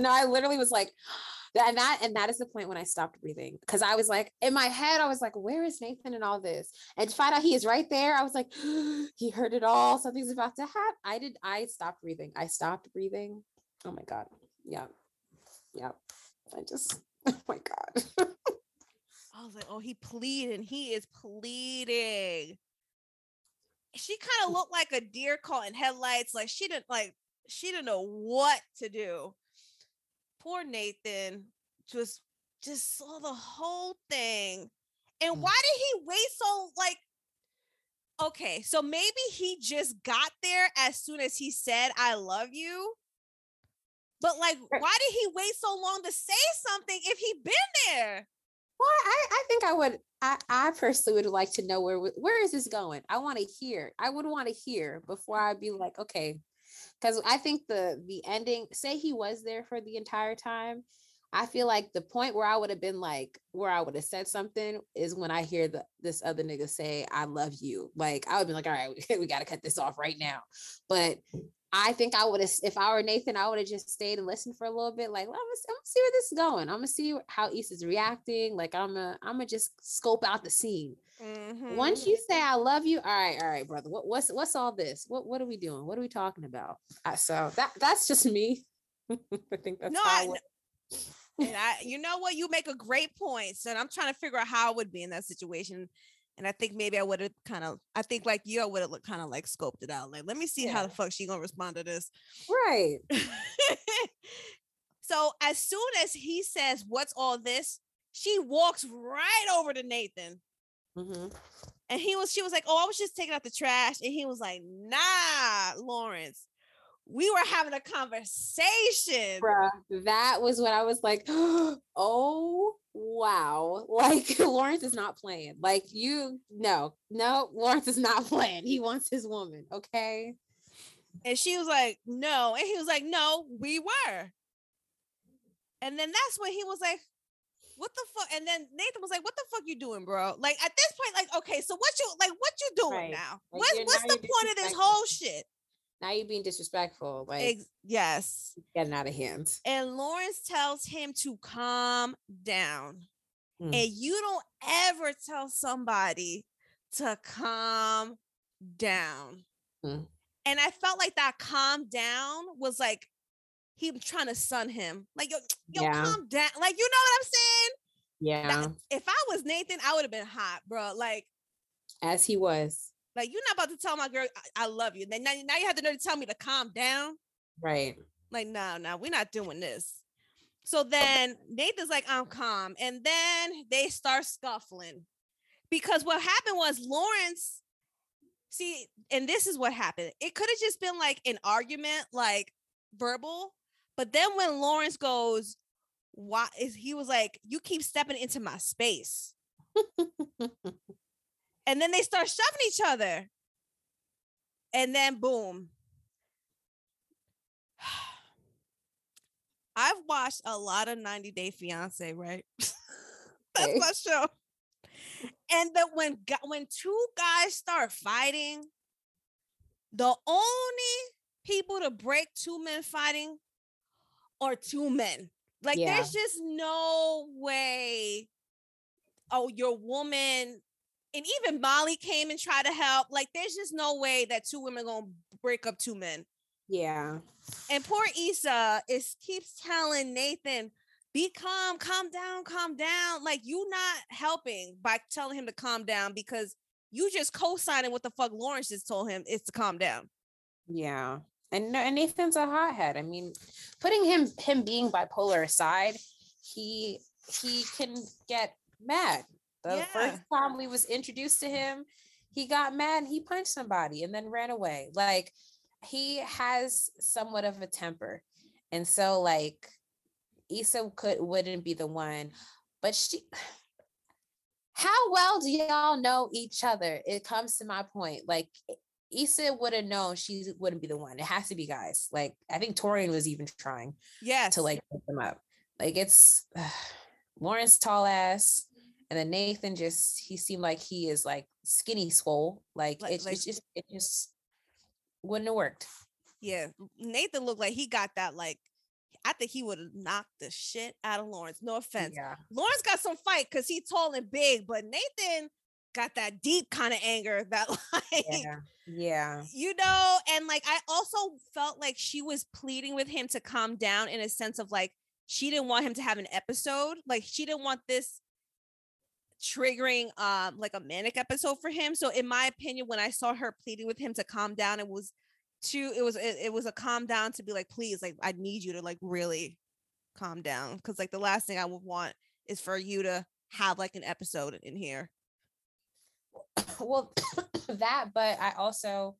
No, I literally was like, and that and that is the point when I stopped breathing because I was like in my head I was like where is Nathan and all this and to find out he is right there I was like he heard it all something's about to happen I did I stopped breathing I stopped breathing oh my god yeah yeah I just oh my god I was like oh he pleading he is pleading she kind of looked like a deer caught in headlights like she didn't like she didn't know what to do poor Nathan just just saw the whole thing. And mm. why did he wait so like okay, so maybe he just got there as soon as he said I love you. But like why did he wait so long to say something if he'd been there? Well, I, I think I would I, I personally would like to know where where is this going? I want to hear. I would want to hear before I'd be like, okay, because I think the the ending, say he was there for the entire time. I feel like the point where I would have been like, where I would have said something is when I hear the this other nigga say, "I love you." Like I would be like, "All right, we, we got to cut this off right now." But I think I would have, if I were Nathan, I would have just stayed and listened for a little bit. Like, well, I'm, gonna, I'm gonna see where this is going. I'm gonna see how East is reacting. Like, I'm gonna, I'm gonna just scope out the scene. Mm-hmm. Once you say I love you, all right, all right, brother. What, what's what's all this? What what are we doing? What are we talking about? Uh, so that that's just me. I think that's no, I, and I, you know what, you make a great point. So I'm trying to figure out how I would be in that situation. And I think maybe I would have kind of, I think like you, I would have looked kind of like scoped it out. Like, let me see yeah. how the fuck she gonna respond to this. Right. so as soon as he says, "What's all this?" she walks right over to Nathan. Mm-hmm. And he was, she was like, "Oh, I was just taking out the trash," and he was like, "Nah, Lawrence." we were having a conversation. Bruh, that was when I was like, oh wow. Like Lawrence is not playing. Like you no, no, Lawrence is not playing. He wants his woman. Okay. And she was like, no. And he was like, no, we were. And then that's when he was like, what the fuck? And then Nathan was like, "What the fuck you doing, bro?" Like at this point, like, okay, so what you like? What you doing right. now? Like, what's what's the point of this whole shit? Now you're being disrespectful. Like Ex- yes, getting out of hand. And Lawrence tells him to calm down. Mm. And you don't ever tell somebody to calm down. Mm. And I felt like that calm down was like he was trying to sun him. Like, yo, yo, yeah. calm down. Like, you know what I'm saying? Yeah. If I was Nathan, I would have been hot, bro. Like, as he was. Like you're not about to tell my girl I, I love you. Then now, now you have to know to tell me to calm down. Right. Like no, no, we're not doing this. So then Nathan's like, I'm calm. And then they start scuffling. Because what happened was Lawrence, see, and this is what happened. It could have just been like an argument, like verbal. But then when Lawrence goes, why is he was like, you keep stepping into my space. And then they start shoving each other. And then boom. I've watched a lot of 90 Day Fiance, right? That's okay. my show. And that when when two guys start fighting, the only people to break two men fighting are two men. Like yeah. there's just no way. Oh, your woman and even Molly came and tried to help. Like, there's just no way that two women gonna break up two men. Yeah. And poor Issa is keeps telling Nathan, be calm, calm down, calm down. Like you not helping by telling him to calm down because you just co-signing what the fuck Lawrence just told him is to calm down. Yeah. And, and Nathan's a hothead. I mean, putting him him being bipolar aside, he he can get mad the yeah. first time we was introduced to him, he got mad and he punched somebody and then ran away. Like he has somewhat of a temper. And so like Issa could wouldn't be the one, but she how well do y'all know each other? It comes to my point. Like Issa would have known she wouldn't be the one. It has to be guys. Like I think Taurean was even trying yes. to like pick them up. Like it's uh, Lawrence tall ass and then Nathan just he seemed like he is like skinny swole. Like, like, it, like just it just wouldn't have worked. Yeah, Nathan looked like he got that like I think he would have knocked the shit out of Lawrence. No offense. Yeah. Lawrence got some fight because he's tall and big, but Nathan got that deep kind of anger that like yeah. yeah. You know, and like I also felt like she was pleading with him to calm down in a sense of like she didn't want him to have an episode. Like she didn't want this triggering um like a manic episode for him. So in my opinion, when I saw her pleading with him to calm down, it was too it was it, it was a calm down to be like, please, like I need you to like really calm down. Cause like the last thing I would want is for you to have like an episode in here. Well, that, but I also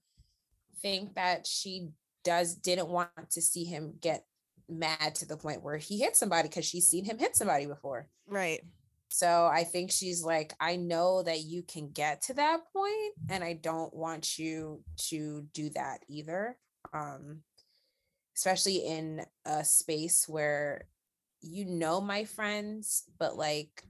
think that she does didn't want to see him get mad to the point where he hit somebody because she's seen him hit somebody before. Right. So I think she's like, I know that you can get to that point, and I don't want you to do that either. um especially in a space where you know my friends but like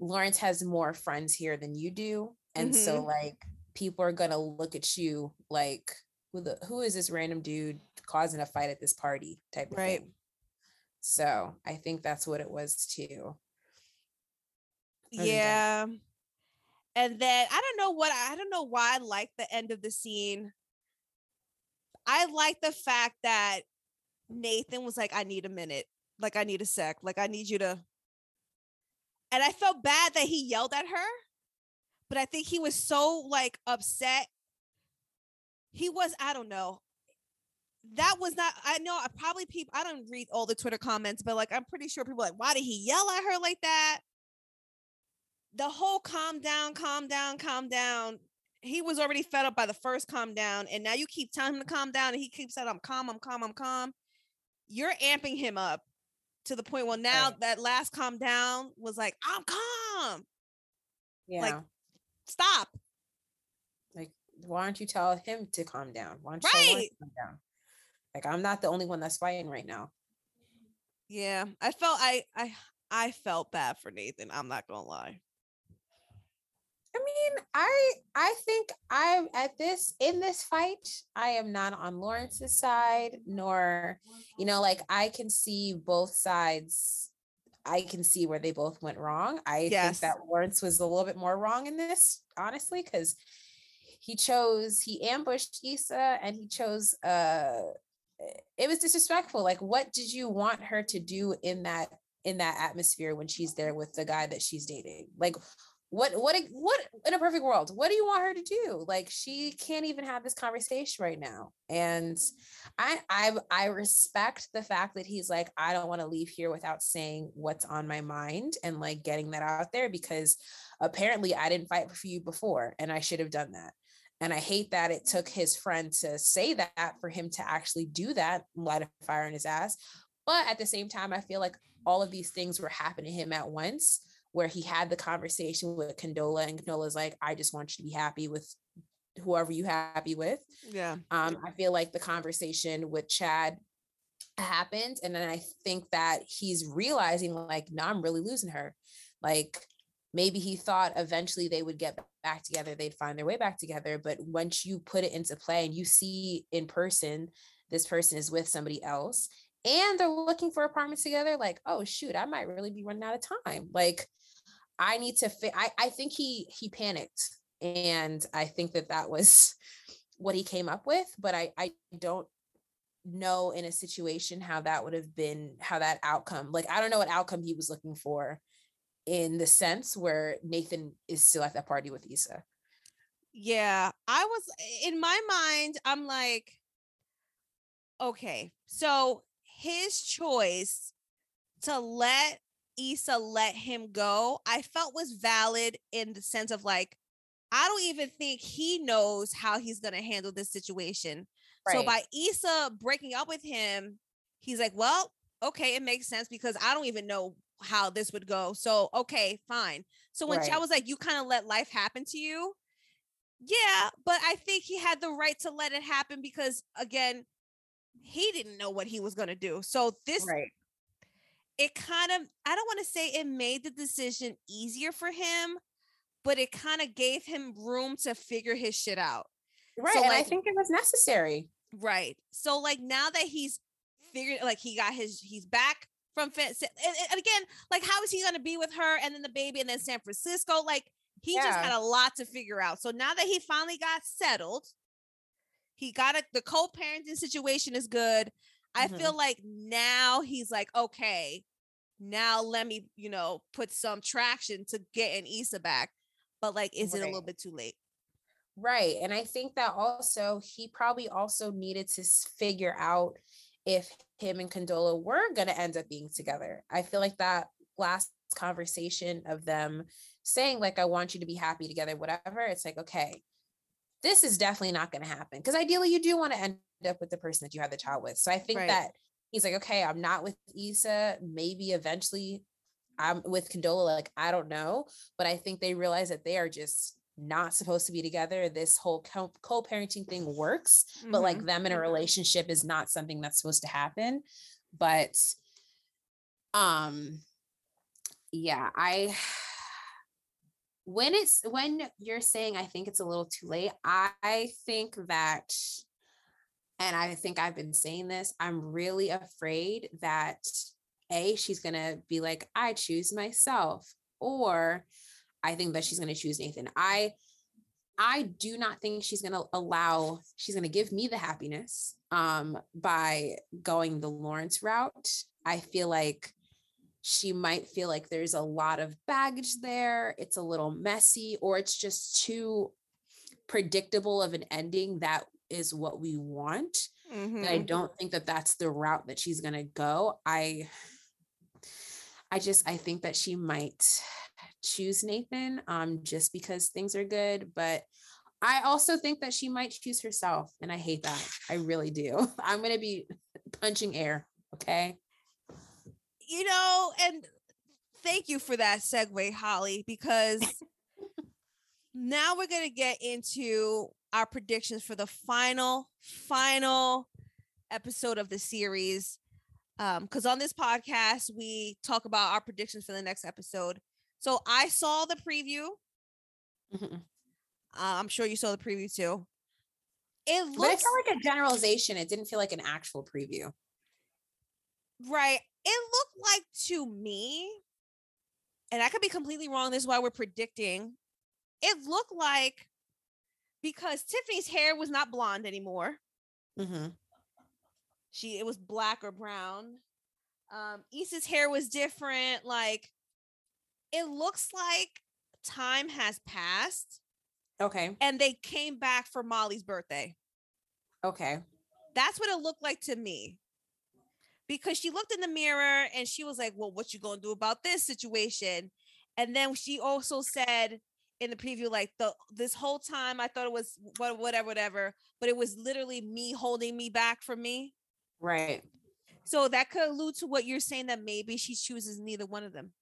Lawrence has more friends here than you do and mm-hmm. so like people are going to look at you like who the who is this random dude causing a fight at this party type of right. thing so I think that's what it was too. Yeah. And then I don't know what I don't know why I like the end of the scene. I like the fact that Nathan was like, I need a minute. Like, I need a sec. Like, I need you to. And I felt bad that he yelled at her, but I think he was so like upset. He was, I don't know that was not i know i probably people i don't read all the twitter comments but like i'm pretty sure people like why did he yell at her like that the whole calm down calm down calm down he was already fed up by the first calm down and now you keep telling him to calm down and he keeps saying i'm calm i'm calm i'm calm you're amping him up to the point well now right. that last calm down was like i'm calm yeah like stop like why don't you tell him to calm down why don't you right. tell him to calm down like I'm not the only one that's fighting right now. Yeah, I felt I I I felt bad for Nathan. I'm not gonna lie. I mean, I I think I'm at this in this fight, I am not on Lawrence's side, nor, you know, like I can see both sides. I can see where they both went wrong. I yes. think that Lawrence was a little bit more wrong in this, honestly, because he chose he ambushed Issa and he chose uh it was disrespectful like what did you want her to do in that in that atmosphere when she's there with the guy that she's dating like what what what in a perfect world what do you want her to do like she can't even have this conversation right now and i i i respect the fact that he's like i don't want to leave here without saying what's on my mind and like getting that out there because apparently i didn't fight for you before and i should have done that and I hate that it took his friend to say that for him to actually do that, light a fire in his ass. But at the same time, I feel like all of these things were happening to him at once, where he had the conversation with Condola, and Condola's like, I just want you to be happy with whoever you happy with. Yeah. Um, I feel like the conversation with Chad happened. And then I think that he's realizing, like, no, I'm really losing her. Like, maybe he thought eventually they would get back together they'd find their way back together but once you put it into play and you see in person this person is with somebody else and they're looking for apartments together like oh shoot i might really be running out of time like i need to fit I, I think he he panicked and i think that that was what he came up with but i i don't know in a situation how that would have been how that outcome like i don't know what outcome he was looking for in the sense where Nathan is still at that party with Issa. Yeah, I was in my mind, I'm like, okay, so his choice to let Issa let him go, I felt was valid in the sense of like, I don't even think he knows how he's going to handle this situation. Right. So by Issa breaking up with him, he's like, well, okay, it makes sense because I don't even know how this would go. So, okay, fine. So when right. Chad was like, you kind of let life happen to you. Yeah, but I think he had the right to let it happen because again, he didn't know what he was going to do. So this right. It kind of I don't want to say it made the decision easier for him, but it kind of gave him room to figure his shit out. Right. So, like, I think it was necessary. Right. So like now that he's figured like he got his he's back from and, and again, like how is he going to be with her and then the baby and then San Francisco? Like he yeah. just had a lot to figure out. So now that he finally got settled, he got it. The co-parenting situation is good. Mm-hmm. I feel like now he's like, okay, now let me, you know, put some traction to getting Issa back. But like, is right. it a little bit too late? Right. And I think that also he probably also needed to figure out if him and Condola were going to end up being together. I feel like that last conversation of them saying like I want you to be happy together whatever it's like okay this is definitely not going to happen because ideally you do want to end up with the person that you have the child with so I think right. that he's like okay I'm not with Issa maybe eventually I'm with Condola like I don't know but I think they realize that they are just not supposed to be together. This whole co parenting thing works, mm-hmm. but like mm-hmm. them in a relationship is not something that's supposed to happen. But um yeah, I when it's when you're saying I think it's a little too late, I think that and I think I've been saying this, I'm really afraid that A, she's gonna be like, I choose myself, or I think that she's gonna choose Nathan. I I do not think she's going to allow, she's going to give me the happiness um, by going the Lawrence route. I feel like she might feel like there's a lot of baggage there. It's a little messy, or it's just too predictable of an ending that is what we want. Mm-hmm. I don't think that that's the route that she's going to go. I, I just, I think that she might choose Nathan um, just because things are good. But I also think that she might choose herself. And I hate that. I really do. I'm going to be punching air. Okay. You know, and thank you for that segue, Holly, because now we're going to get into our predictions for the final, final episode of the series. Because um, on this podcast, we talk about our predictions for the next episode. So I saw the preview. Mm-hmm. Uh, I'm sure you saw the preview too. It looks but it felt like a generalization. It didn't feel like an actual preview. Right. It looked like to me, and I could be completely wrong. This is why we're predicting. It looked like because Tiffany's hair was not blonde anymore. Mm-hmm. She it was black or brown. Um, Issa's hair was different. Like it looks like time has passed. Okay. And they came back for Molly's birthday. Okay. That's what it looked like to me. Because she looked in the mirror and she was like, Well, what you gonna do about this situation? And then she also said in the preview, like the this whole time I thought it was whatever, whatever, but it was literally me holding me back from me. Right. So that could allude to what you're saying that maybe she chooses neither one of them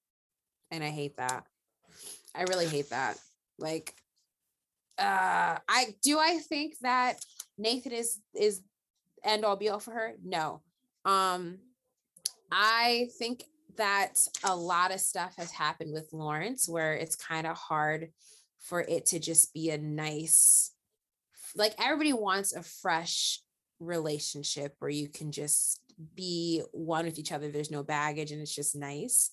and I hate that. I really hate that. Like uh I do I think that Nathan is is end all be all for her? No. Um I think that a lot of stuff has happened with Lawrence where it's kind of hard for it to just be a nice like everybody wants a fresh relationship where you can just be one with each other there's no baggage and it's just nice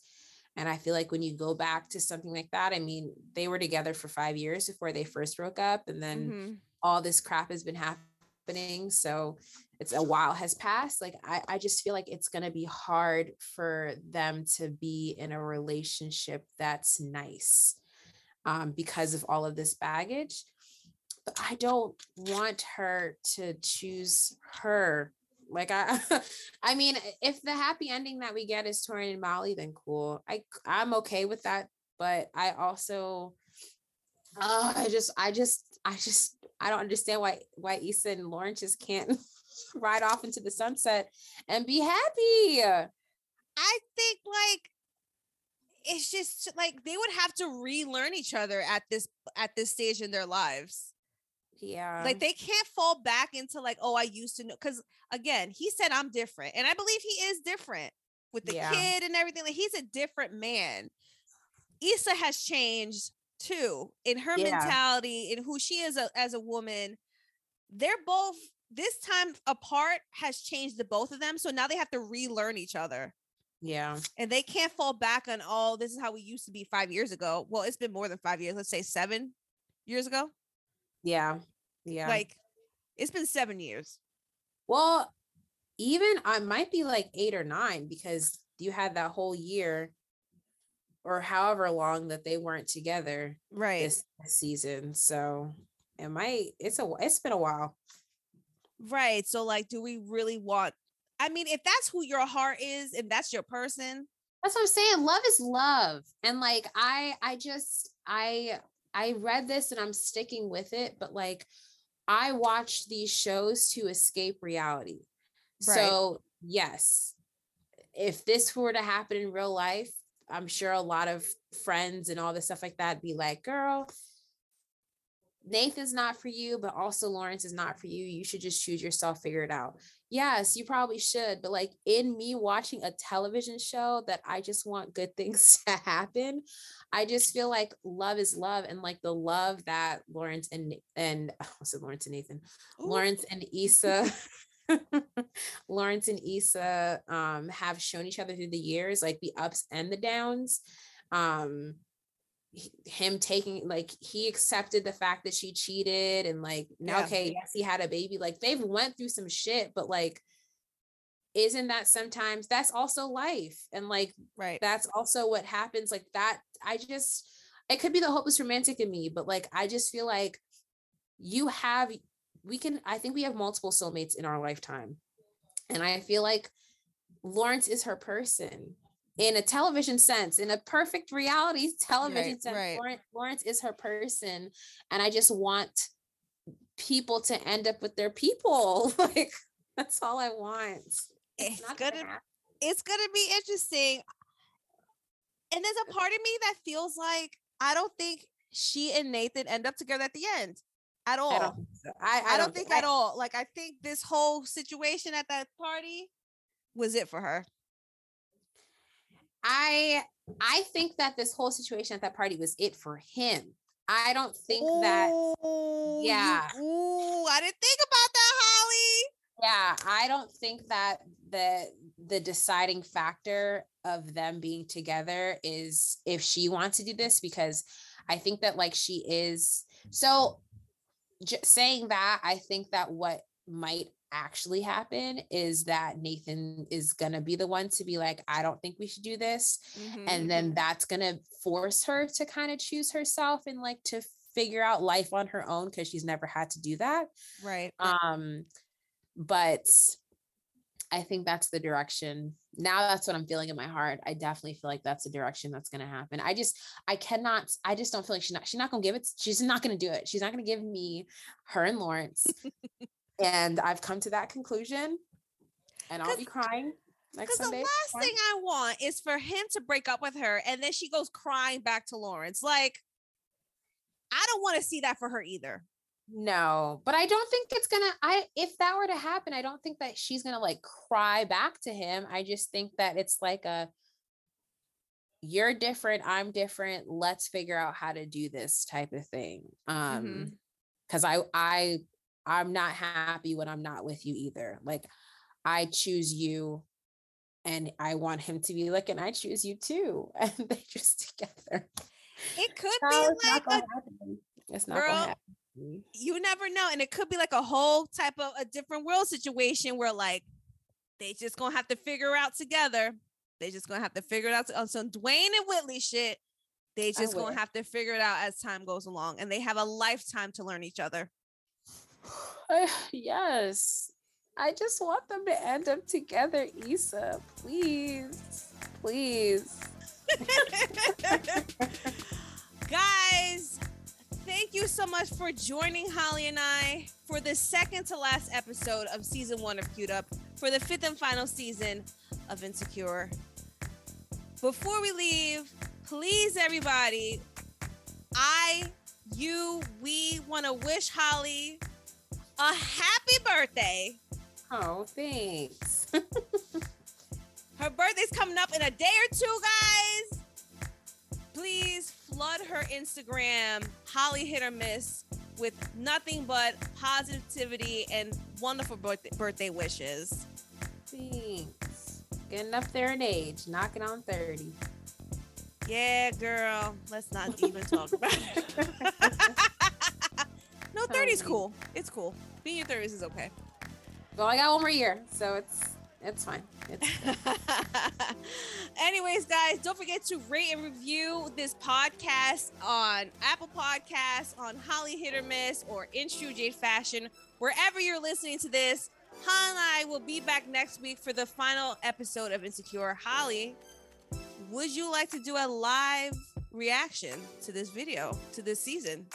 and I feel like when you go back to something like that, I mean, they were together for five years before they first broke up. And then mm-hmm. all this crap has been happening. So it's a while has passed. Like, I, I just feel like it's going to be hard for them to be in a relationship that's nice um, because of all of this baggage. But I don't want her to choose her like I I mean, if the happy ending that we get is Taurean and Molly, then cool. I I'm okay with that. But I also uh, I just I just I just I don't understand why why Issa and Lauren just can't ride off into the sunset and be happy. I think like it's just like they would have to relearn each other at this at this stage in their lives. Yeah. Like they can't fall back into like, oh, I used to know. Cause again, he said I'm different. And I believe he is different with the yeah. kid and everything. Like he's a different man. Issa has changed too in her yeah. mentality in who she is a, as a woman. They're both this time apart has changed the both of them. So now they have to relearn each other. Yeah. And they can't fall back on, oh, this is how we used to be five years ago. Well, it's been more than five years. Let's say seven years ago. Yeah. Yeah. Like it's been seven years. Well, even I might be like eight or nine because you had that whole year or however long that they weren't together right this, this season. So it might it's a it's been a while. Right. So like do we really want I mean, if that's who your heart is, if that's your person. That's what I'm saying. Love is love. And like I I just I I read this and I'm sticking with it, but like I watch these shows to escape reality. Right. So, yes, if this were to happen in real life, I'm sure a lot of friends and all this stuff like that be like, girl, Nathan's not for you, but also Lawrence is not for you. You should just choose yourself, figure it out. Yes, you probably should, but like in me watching a television show that I just want good things to happen, I just feel like love is love and like the love that Lawrence and and I said Lawrence and Nathan, Ooh. Lawrence and Issa Lawrence and Issa um have shown each other through the years, like the ups and the downs. Um him taking like he accepted the fact that she cheated and like now yeah. okay yes he had a baby like they've went through some shit but like isn't that sometimes that's also life and like right that's also what happens like that i just it could be the hopeless romantic in me but like i just feel like you have we can i think we have multiple soulmates in our lifetime and i feel like lawrence is her person in a television sense, in a perfect reality television right, sense, right. Lawrence, Lawrence is her person. And I just want people to end up with their people. like that's all I want. It's, it's gonna, gonna it's gonna be interesting. And there's a part of me that feels like I don't think she and Nathan end up together at the end at all. I don't so. I, I, I, don't, don't think, think at all. Like I think this whole situation at that party was it for her. I I think that this whole situation at that party was it for him. I don't think ooh, that yeah. Ooh, I didn't think about that, Holly. Yeah, I don't think that the the deciding factor of them being together is if she wants to do this because I think that like she is so j- saying that I think that what might actually happen is that Nathan is going to be the one to be like, I don't think we should do this. Mm-hmm. And then mm-hmm. that's going to force her to kind of choose herself and like to figure out life on her own because she's never had to do that. Right. Um, but I think that's the direction. Now that's what I'm feeling in my heart. I definitely feel like that's the direction that's going to happen. I just, I cannot, I just don't feel like she's not, she's not going to give it. She's not going to do it. She's not going to give me her and Lawrence and I've come to that conclusion, and I'll be crying. Because the last thing I want is for him to break up with her, and then she goes crying back to Lawrence. Like, I don't want to see that for her either. No, but I don't think it's gonna. I if that were to happen, I don't think that she's gonna like cry back to him. I just think that it's like a you're different, I'm different. Let's figure out how to do this type of thing. Um, mm-hmm. because I I I'm not happy when I'm not with you either. Like I choose you and I want him to be like, and I choose you too. And they just together. It could be like a, it's not girl. You never know. And it could be like a whole type of a different world situation where like they just gonna have to figure out together. They just gonna have to figure it out on some Dwayne and Whitley shit. They just gonna have to figure it out as time goes along. And they have a lifetime to learn each other. yes. I just want them to end up together, Issa. Please. Please. Guys, thank you so much for joining Holly and I for the second to last episode of season one of Queued Up for the fifth and final season of Insecure. Before we leave, please, everybody, I, you, we want to wish Holly a happy birthday. Oh, thanks. her birthday's coming up in a day or two, guys. Please flood her Instagram, Holly Hit or Miss, with nothing but positivity and wonderful birthday, birthday wishes. Thanks. Getting up there in age, knocking on 30. Yeah, girl. Let's not even talk about it. no, 30 is cool. It's cool. Being in your 30s is okay. Well, I got one more year, so it's it's fine. It's Anyways, guys, don't forget to rate and review this podcast on Apple Podcasts, on Holly Hit or Miss, or in True Jade Fashion, wherever you're listening to this. Holly and I will be back next week for the final episode of Insecure. Holly, would you like to do a live reaction to this video, to this season?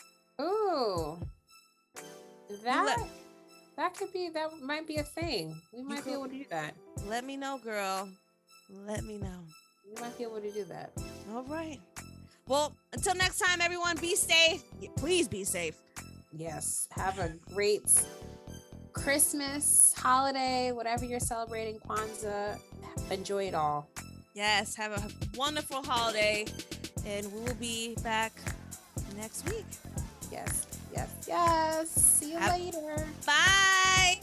Ooh. That that could be that might be a thing. We might be able to do that. Let me know, girl. Let me know. We might be able to do that. All right. Well, until next time, everyone, be safe. Please be safe. Yes. Have a great Christmas, holiday, whatever you're celebrating, Kwanzaa. Enjoy it all. Yes. Have a wonderful holiday. And we will be back next week. Yes yes, yes. See you Have- later. Bye.